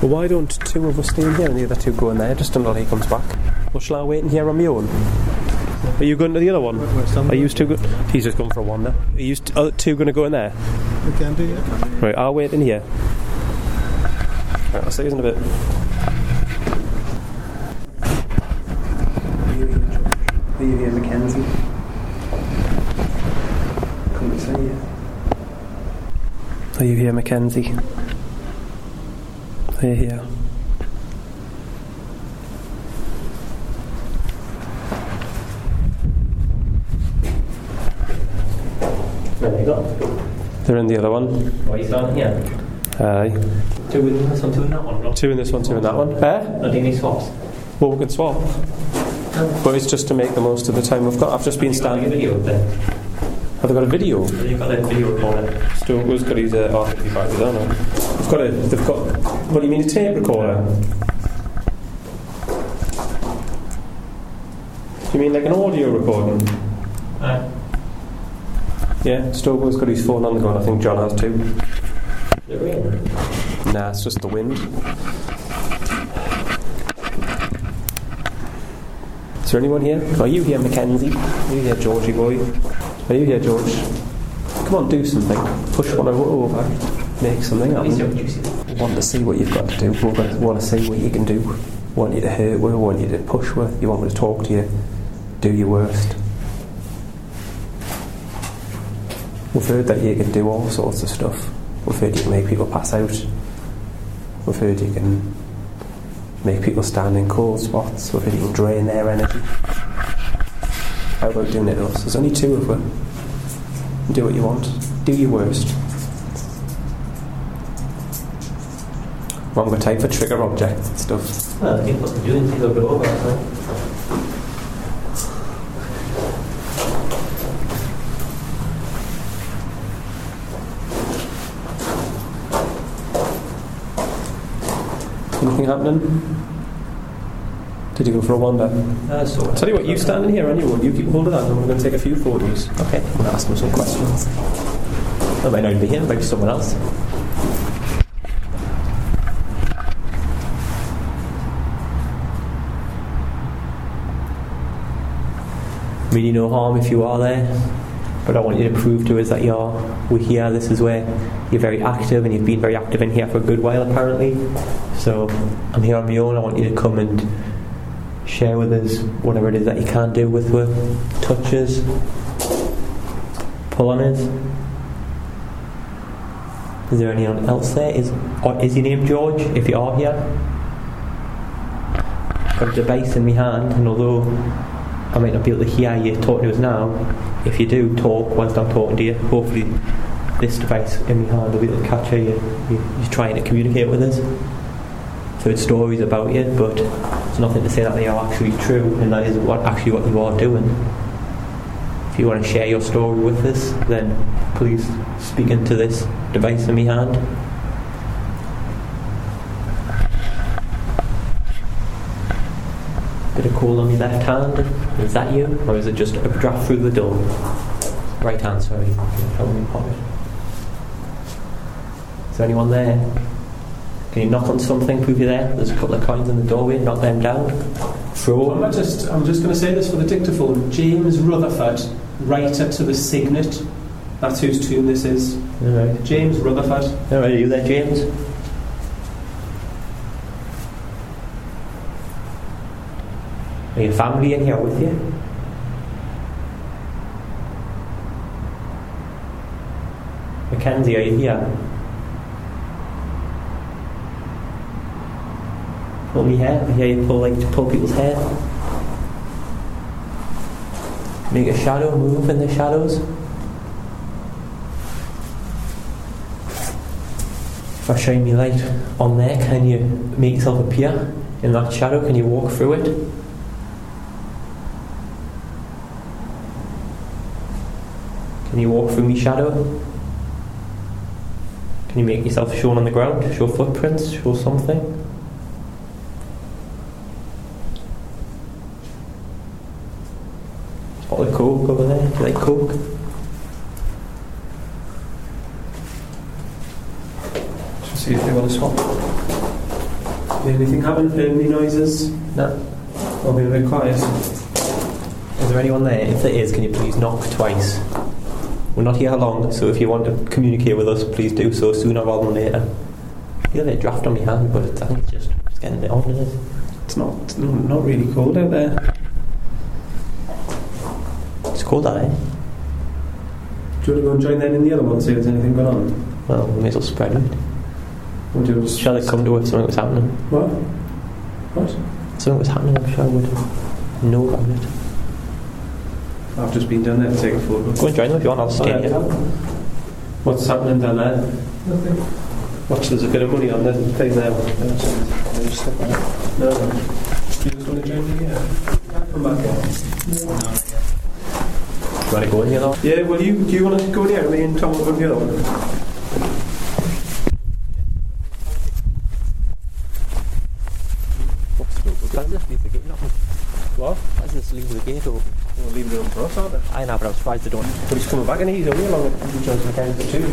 Well, why don't two of us stay in here and the other two go in there just until he comes back? Or shall I wait in here on my own? Are you going to the other one? Are you two? Go- He's just going for a wander. Are you st- other two going to go in there? We can do, yeah. Right, I'll wait in here. Right, I'll see you in a bit. Are you here, Mackenzie? Come and see you. Are you here, Mackenzie? Are you here? There you go. They're in the other one. Why are you starting here? Aye. Two in this one, two in that one. Two in this one, two in that one. Eh? no do you need swaps? Well, we could swap. But it's just to make the most of the time we've got. I've just been You've got a standing. video then. Have they got a video? You've got a video recorder. Stuart's got his uh, R55, I don't know. They've got a, they've got, what do you mean, a tape recorder? Do you mean like an audio recording? Uh, Yeah, Stuart's got his phone on the ground. I think John has too. it? Nah, it's just the wind. Is there anyone here? Are you here, Mackenzie? Are you here, Georgie boy? Are you here, George? Come on, do something. Push one over. Make something Please happen. don't you see that? want to see what you've got to do. We want to, want to see what you can do. Want you to hurt with. Want you to push with. You want me to talk to you. Do your worst. We've heard that you can do all sorts of stuff. We've heard you can make people pass out. We've heard you can make people stand in cold spots. We've heard you can drain their energy. How about doing it to us? There's only two of them. Do what you want. Do your worst. Wrong type for trigger object and stuff. Well, I think what they're doing is over. Happening? Did you go for a wander? Uh, so Tell you what, you stand in here on your own, you keep hold of that, and we're going to take a few photos. Okay. I'm going to ask them some questions. I might not even be here, maybe someone else. Really no harm if you are there, but I want you to prove to us that you're we're here. This is where you're very active, and you've been very active in here for a good while apparently. So I'm here on my own. I want you to come and share with us whatever it is that you can do with the touches, pull on us. Is there anyone else there? Is or is your name George? If you are here, got a device in my hand, and although I might not be able to hear you talking to us now, if you do talk whilst I'm talking to you, hopefully this device in my hand will be able to capture you. you you're trying to communicate with us. So it's stories about you, but it's nothing to say that they are actually true, and that is what actually what you are doing. If you want to share your story with us, then please speak into this device in my hand. Bit of cold on your left hand. Is that you? Or is it just a draft through the door? Right hand, sorry. Help me pocket. Is there anyone there? Can you knock on something, prove you're there? There's a couple of coins in the doorway, knock them down. Throw I'm just, I'm just going to say this for the dictaphone. James Rutherford, writer to the Signet. That's whose tomb this is. Alright. James Rutherford. Alright, are you there, James? Are your family in here with you? Mackenzie, are you here? Pull me hair. I hear you pull like to pull people's hair. Make a shadow move in the shadows. If I shine me light on there, can you make yourself appear in that shadow? Can you walk through it? Can you walk through me shadow? Can you make yourself shown on the ground? Show footprints? Show something? Bottle of Coke over there. Do you like Coke? Just see if they want to swap. Anything happen? Any noises? No. I'll be a bit quiet. Is there anyone there? If there is, can you please knock twice? We're not here long, so if you want to communicate with us, please do so sooner rather than later. I feel a bit draft on my hand, but it's, I think it's just it's getting a bit on, isn't it? It's not, it's not really cold out there. It's cold out, eh? Do you want to go and join them in the other one, see if there's anything going on? Well, we may as well spread it. Or do you just... Shall I come to if something was happening? What? What? Something was happening, I'm sure I would know about it. I've just been down there to take a photo. Go and join them if you want, I'll stay Oh, uh, What's happening down there? Nothing. Watch, there's a bit of money on the thing there. No, no. You just want to join me? Yeah. Come back here. Do you want to go in here though? Yeah, well, you, do you want to go in here? Me and Tom will go in the other one. Why does this leave the gate open? What? Why does this leave the gate open? We'll leave it for us, aren't they? I know, but I was surprised they don't. But he's coming back and he's only along with John's Mackenzie too.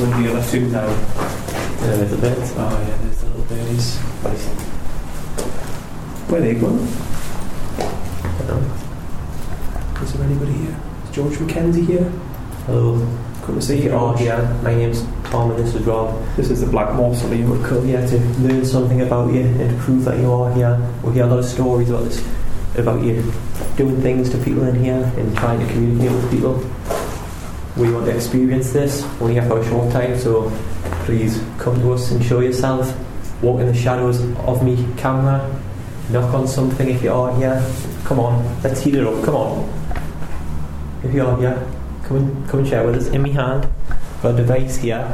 When the other two down. Yeah, there's a bit. Oh yeah, there's the little birdies. Where are they going? Is there anybody here? Is George Mackenzie here? Hello. Come to see you. you are here, my name's Tom and this is Rob. This is the Black Mausoleum. We're come here to learn something about you and to prove that you are here. We hear a lot of stories about this, about you doing things to people in here and trying to communicate with people. We want to experience this. Only here for a short time, so please come to us and show yourself. Walk in the shadows of me camera. Knock on something if you are here. Come on, let's heat it up. Come on. If you are here, come and come and share with us. In my hand, got a device here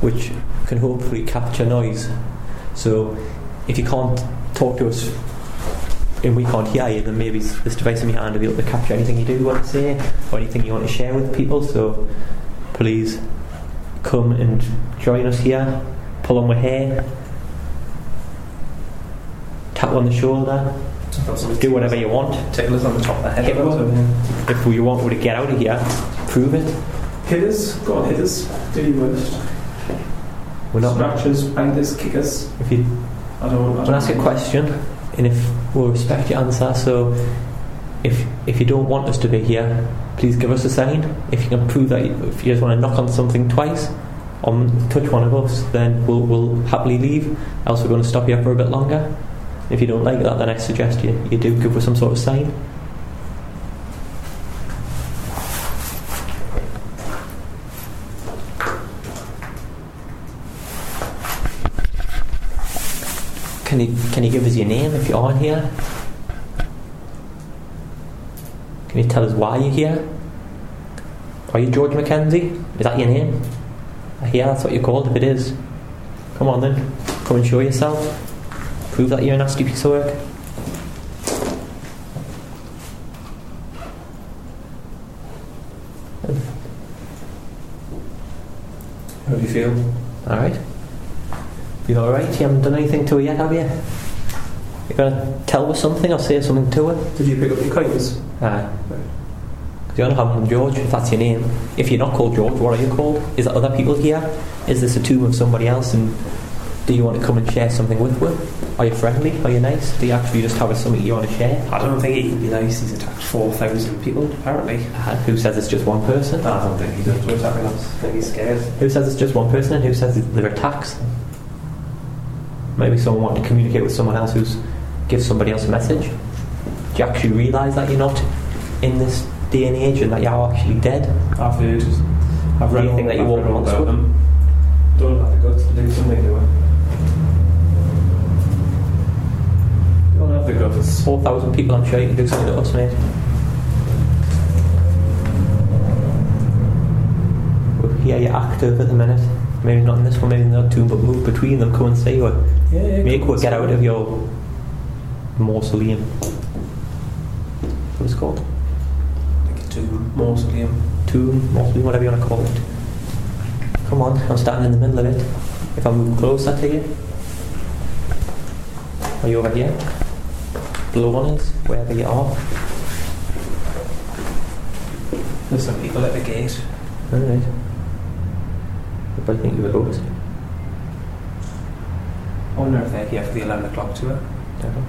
which can hopefully capture noise. So if you can't talk to us and we can't hear you, then maybe this device in your hand will be able to capture anything you do want to say or anything you want to share with people. So please come and join us here. Pull on my hair. Tap on the shoulder. Do whatever you want. Tickle us on the top of the head. Hit one. If you want to get out of here, prove it. Hit us. Go on, hit us. Do your worst. We're not. Scratchers, bite us, kick us. If you I don't want I'll ask a question, and if we'll respect your answer. So, if if you don't want us to be here, please give us a sign. If you can prove that, you, if you just want to knock on something twice, or touch one of us, then we'll we'll happily leave. Else, we're going to stop here for a bit longer. If you don't like that, then I suggest you you do give us some sort of sign. Can you give us your name if you're on here? Can you tell us why you're here? Are you George Mackenzie? Is that your name? Hear that's what you're called. If it is, come on then, come and show yourself. Prove that you're a nasty piece of work. How do you feel? All right. You all right? You haven't done anything to her yet, have you? You're gonna tell her something or say something to her? Did you pick up your coins? Aye. Do you want to have him George, if that's your name? If you're not called George, what are you called? Is there other people here? Is this a tomb of somebody else? And do you want to come and share something with them? Are you friendly? Are you nice? Do you actually just have something you want to share? I don't think he can be nice. He's attacked 4,000 people, apparently. Uh, who says it's just one person? I don't think to attacking us. I think he's scared. Who says it's just one person and who says they're attacks? Maybe someone wanting to communicate with someone else who's gives somebody else a message. Do you actually realise that you're not in this day and age and that you're actually dead? I've heard. I've read all, that you I've walk read all amongst about them? Don't have the guts to do something to it. Don't have the guts. 4,000 people, I'm sure you can do something to us, mate. We'll hear you're active at the minute. Maybe not in this one, maybe in the other two, but move between them, come and. Yeah, yeah. Make what get out of your mausoleum. What is it called? Like a tomb, mausoleum. tomb, mausoleum, whatever you want to call it. Come on, I'm standing in the middle of it. If I move closer to you, are you over here? Below on us, wherever you are. There's some people at the gate. Alright. Everybody think you're a ghost? I wonder if they're here for the 11 o'clock tour. Devil.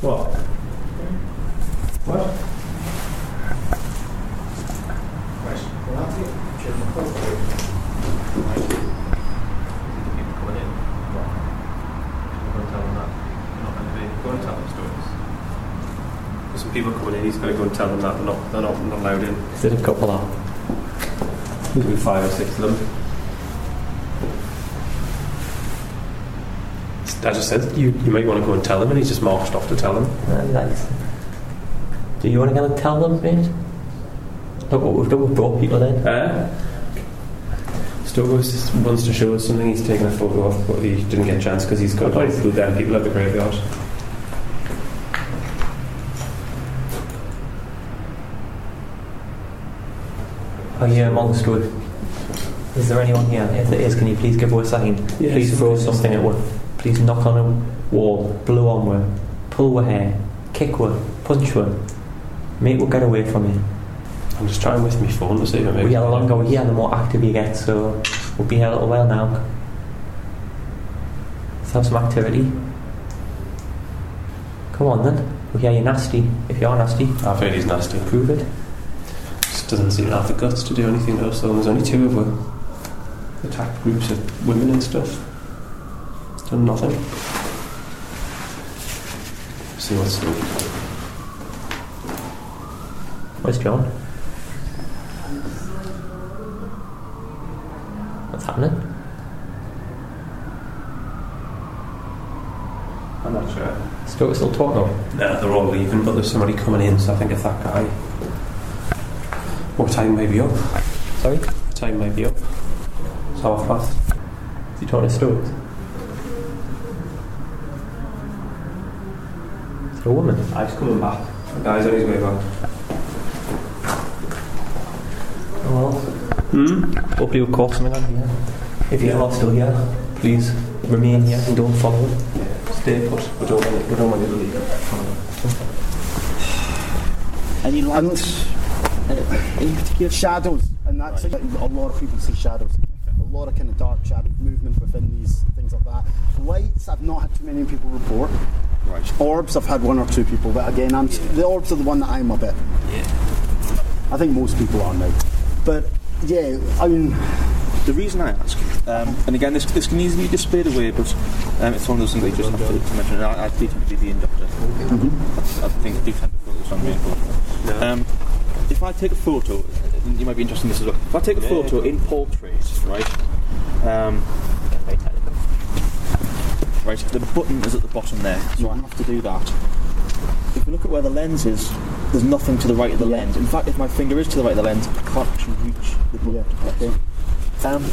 What? What? Right. Well, that's it. Check my phone. Right. People coming in. What? You're tell them that. Not going to be. Go and tell them stories. Some people coming in. He's going to go and tell them that they're not. They're not, not allowed in. Is it a couple of? There'll be five or six of them. I just said you, you might want to go and tell them, and he's just marched off to tell them. Uh, nice. Do you want to go and tell them, mate? Look what we've done, we've brought people in. Uh, Stokos wants to show us something he's taken a photo of, but he didn't get a chance because he's got to include them people at the graveyard. Are you amongst us? Is there anyone here? If there is, can you please give us a sign? Yeah, please throw something at one. Please knock on a wall, blow on one, pull her hair, kick one, punch one. Mate, we'll get away from you. I'm just trying with my phone to see if it makes We are the longer we're here, the more active you get, so we'll be here a little while now. Let's have some activity. Come on then. We'll hear you nasty. If you are nasty, I've heard he's nasty. prove it. Just doesn't seem to have the guts to do anything to us, though. There's only two of them. Attacked groups of women and stuff. Done nothing. See what's up. Where's John? What's happening? I'm not sure. Still, still talking? Nah, they're all leaving, but there's somebody coming in, so I think it's that guy. What time may be up? Sorry? What time may be up? It's half past. Is he trying to stop? Is there a woman? Ah, he's coming back. The guy's on his way back. Oh, well, Hmm? Open your course, here. If you are still here, please remain here and don't follow. Yeah. Stay put. We don't want you to leave. Any lights? Any particular shadows? And that's a lot of people see shadows. A lot of kind of dark shadow movement within these things like that. Lights, I've not had too many people report. Right. Orbs, I've had one or two people, but again, I'm the orbs are the one that I'm a bit. Yeah. I think most people are now. But yeah, I mean, The reason I ask, um, and again, this, this can easily be displayed away, but um, it's one of those things that you just have to, to mention. And I, I do tend to be the inductor. That's, I think I do tend to focus on reinforcement. Um, if I take a photo, you might be interested in this as well. If I take a Yeah, photo in portrait, right, um, right, the button is at the bottom there, so I have to do that. If you look at where the lens is, there's nothing to the right of the lens. In fact, if my finger is to the right of the lens, I can't actually reach the button. yeah, okay. Um,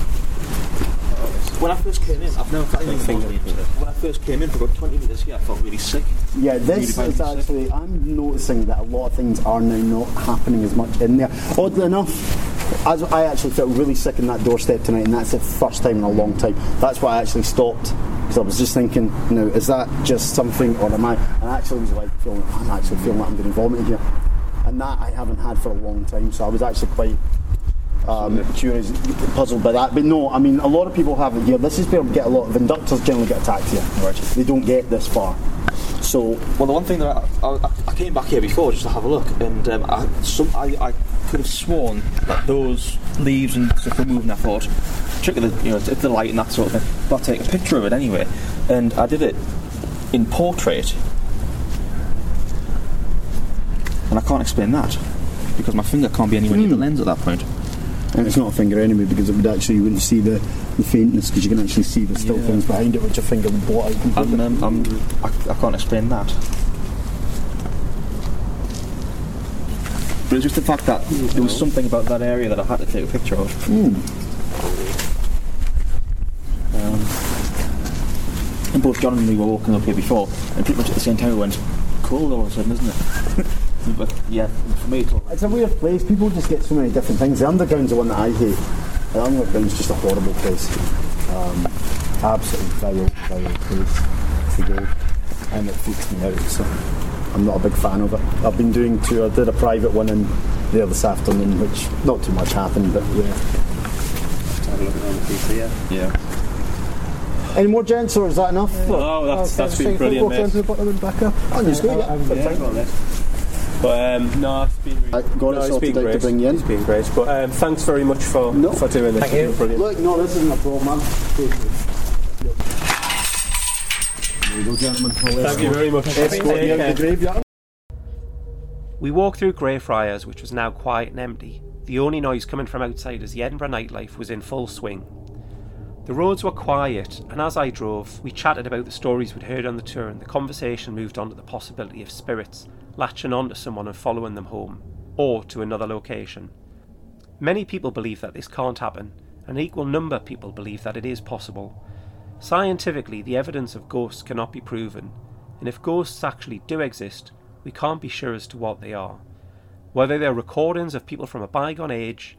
when I first came in, I've never felt anything finger. When I first came in for about 20 metres here, I felt really sick. Yeah, this Really is actually. I'm noticing that a lot of things are now not happening as much in there. Oddly enough, as I actually felt really sick in that doorstep tonight, and that's the first time in a long time. That's why I actually stopped because I was just thinking, you know, is that just something, or am I? And I actually was like, feeling, I'm actually feeling like I'm getting vomited here. and that I haven't had for a long time. So I was actually quite um, curious, puzzled by that. But no, I mean, a lot of people have it here. This is where we get a lot of inductors generally get attacked here. Right. They don't get this far. So Well, the one thing that I, I, I came back here before just to have a look, and um, I, some, I, I could have sworn that those leaves and stuff were moving. I thought, trick of the, you know, the light and that sort of thing. But I'll take a picture of it anyway, and I did it in portrait, and I can't explain that because my finger can't be anywhere near the lens at that point. And it's not a finger anyway because it would actually you wouldn't see the, the faintness because you can actually see the still Yeah. things behind it which your finger would blot out completely. I'm, um, I'm, I, I can't explain that. But it's just the fact that there was something about that area that I had to take a picture of. Hmm. Um, and both John and me were walking up here before, and pretty much at the same time we went, cold all of a sudden, isn't it? but yeah, for me, it's all- It's a weird place. People just get so many different things. The underground's the one that I hate. The underground's just a horrible place. Um, absolutely vile, vile place to go. And it freaks me out. So I'm not a big fan of it. I've been doing two. I did a private one in there this afternoon, which not too much happened, but yeah. Have a look around the PC, yeah. yeah. Any more gents, or is that enough? Oh, that's, that's been brilliant, Walk down mate. to the bottom and back up. Oh, just go, yeah. Yeah. But um, no, it's been really, I got no, it's sorted been out to great. bring you in. It's been great. But um, thanks very much for No. for doing this. Thank you. brilliant. Look, no, this isn't a problem, man. There you go, gentlemen. Thank you very much. Escort you Take out the graveyard. We walked through Greyfriars, which was now quiet and empty. The only noise coming from outside as the Edinburgh nightlife was in full swing. The roads were quiet, and as I drove, we chatted about the stories we'd heard on the tour, and the conversation moved on to the possibility of spirits latching onto someone and following them home, or to another location. Many people believe that this can't happen, an equal number of people believe that it is possible. Scientifically, the evidence of ghosts cannot be proven, and if ghosts actually do exist, we can't be sure as to what they are. Whether they are recordings of people from a bygone age,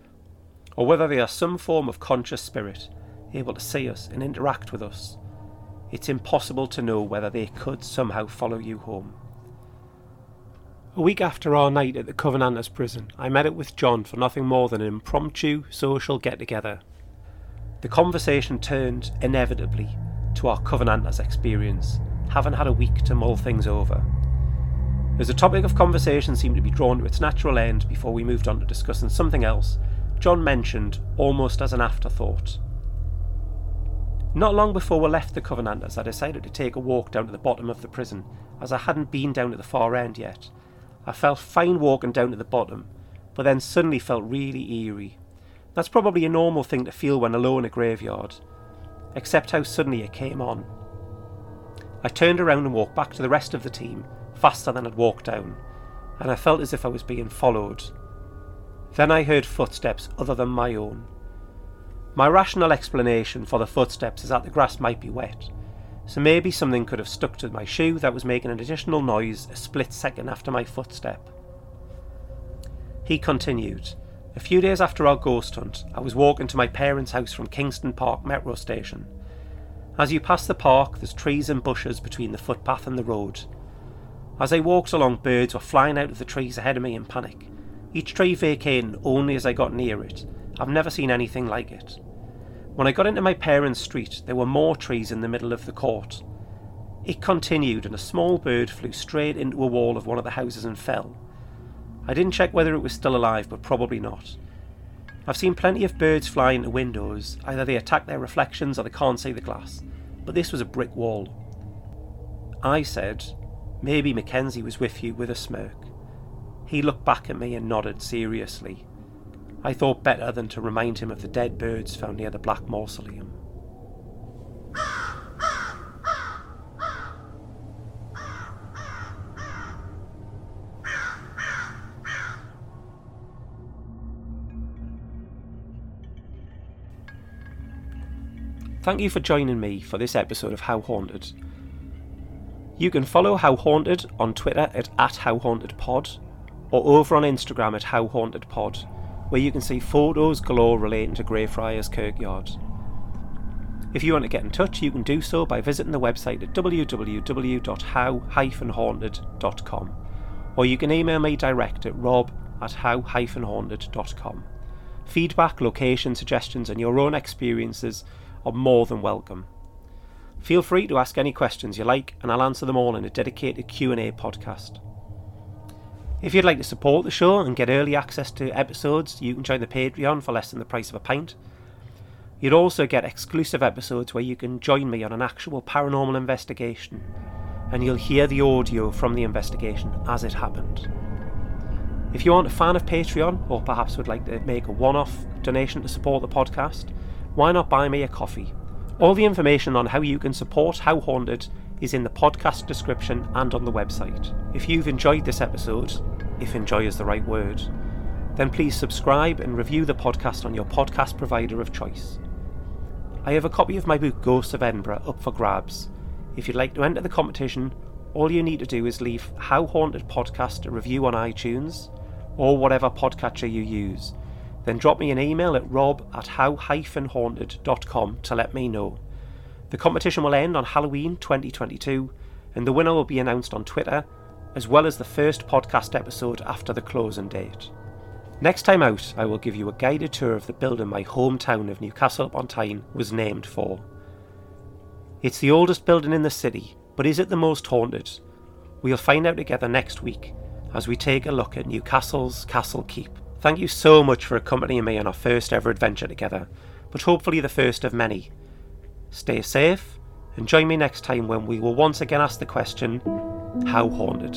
or whether they are some form of conscious spirit able to see us and interact with us, it's impossible to know whether they could somehow follow you home. A week after our night at the Covenanters prison, I met up with John for nothing more than an impromptu social get together. The conversation turned, inevitably, to our Covenanters experience, having had a week to mull things over. As the topic of conversation seemed to be drawn to its natural end before we moved on to discussing something else, John mentioned, almost as an afterthought. Not long before we left the Covenanters, I decided to take a walk down to the bottom of the prison, as I hadn't been down to the far end yet. I felt fine walking down to the bottom, but then suddenly felt really eerie. That's probably a normal thing to feel when alone in a graveyard, except how suddenly it came on. I turned around and walked back to the rest of the team, faster than I'd walked down, and I felt as if I was being followed. Then I heard footsteps other than my own. My rational explanation for the footsteps is that the grass might be wet, so maybe something could have stuck to my shoe that was making an additional noise a split second after my footstep. He continued. A few days after our ghost hunt, I was walking to my parents' house from Kingston Park metro station. As you pass the park, there's trees and bushes between the footpath and the road. As I walked along, birds were flying out of the trees ahead of me in panic, each tree vacating only as I got near it. I've never seen anything like it. When I got into my parents' street, there were more trees in the middle of the court. It continued, and a small bird flew straight into a wall of one of the houses and fell. I didn't check whether it was still alive, but probably not. I've seen plenty of birds fly into windows, either they attack their reflections or they can't see the glass, but this was a brick wall. I said, Maybe Mackenzie was with you with a smirk. He looked back at me and nodded seriously. I thought better than to remind him of the dead birds found near the Black Mausoleum. Thank you for joining me for this episode of How Haunted. You can follow How Haunted on Twitter at, at HowHauntedPod or over on Instagram at HowHauntedPod, where you can see photos galore relating to Greyfriars Kirkyard. If you want to get in touch, you can do so by visiting the website at www.how-haunted.com or you can email me direct at rob at how-haunted.com. Feedback, location suggestions, and your own experiences are more than welcome. Feel free to ask any questions you like, and I'll answer them all in a dedicated Q&A podcast. If you'd like to support the show and get early access to episodes, you can join the Patreon for less than the price of a pint. You'd also get exclusive episodes where you can join me on an actual paranormal investigation, and you'll hear the audio from the investigation as it happened. If you aren't a fan of Patreon, or perhaps would like to make a one off donation to support the podcast, why not buy me a coffee? All the information on how you can support How Haunted is in the podcast description and on the website. If you've enjoyed this episode, if enjoy is the right word, then please subscribe and review the podcast on your podcast provider of choice. I have a copy of my book Ghosts of Edinburgh up for grabs. If you'd like to enter the competition, all you need to do is leave How Haunted Podcast a review on iTunes or whatever podcatcher you use. Then drop me an email at rob at how-haunted.com to let me know. The competition will end on Halloween 2022, and the winner will be announced on Twitter, as well as the first podcast episode after the closing date. Next time out, I will give you a guided tour of the building my hometown of Newcastle upon Tyne was named for. It's the oldest building in the city, but is it the most haunted? We'll find out together next week as we take a look at Newcastle's Castle Keep. Thank you so much for accompanying me on our first ever adventure together, but hopefully the first of many. Stay safe and join me next time when we will once again ask the question how haunted?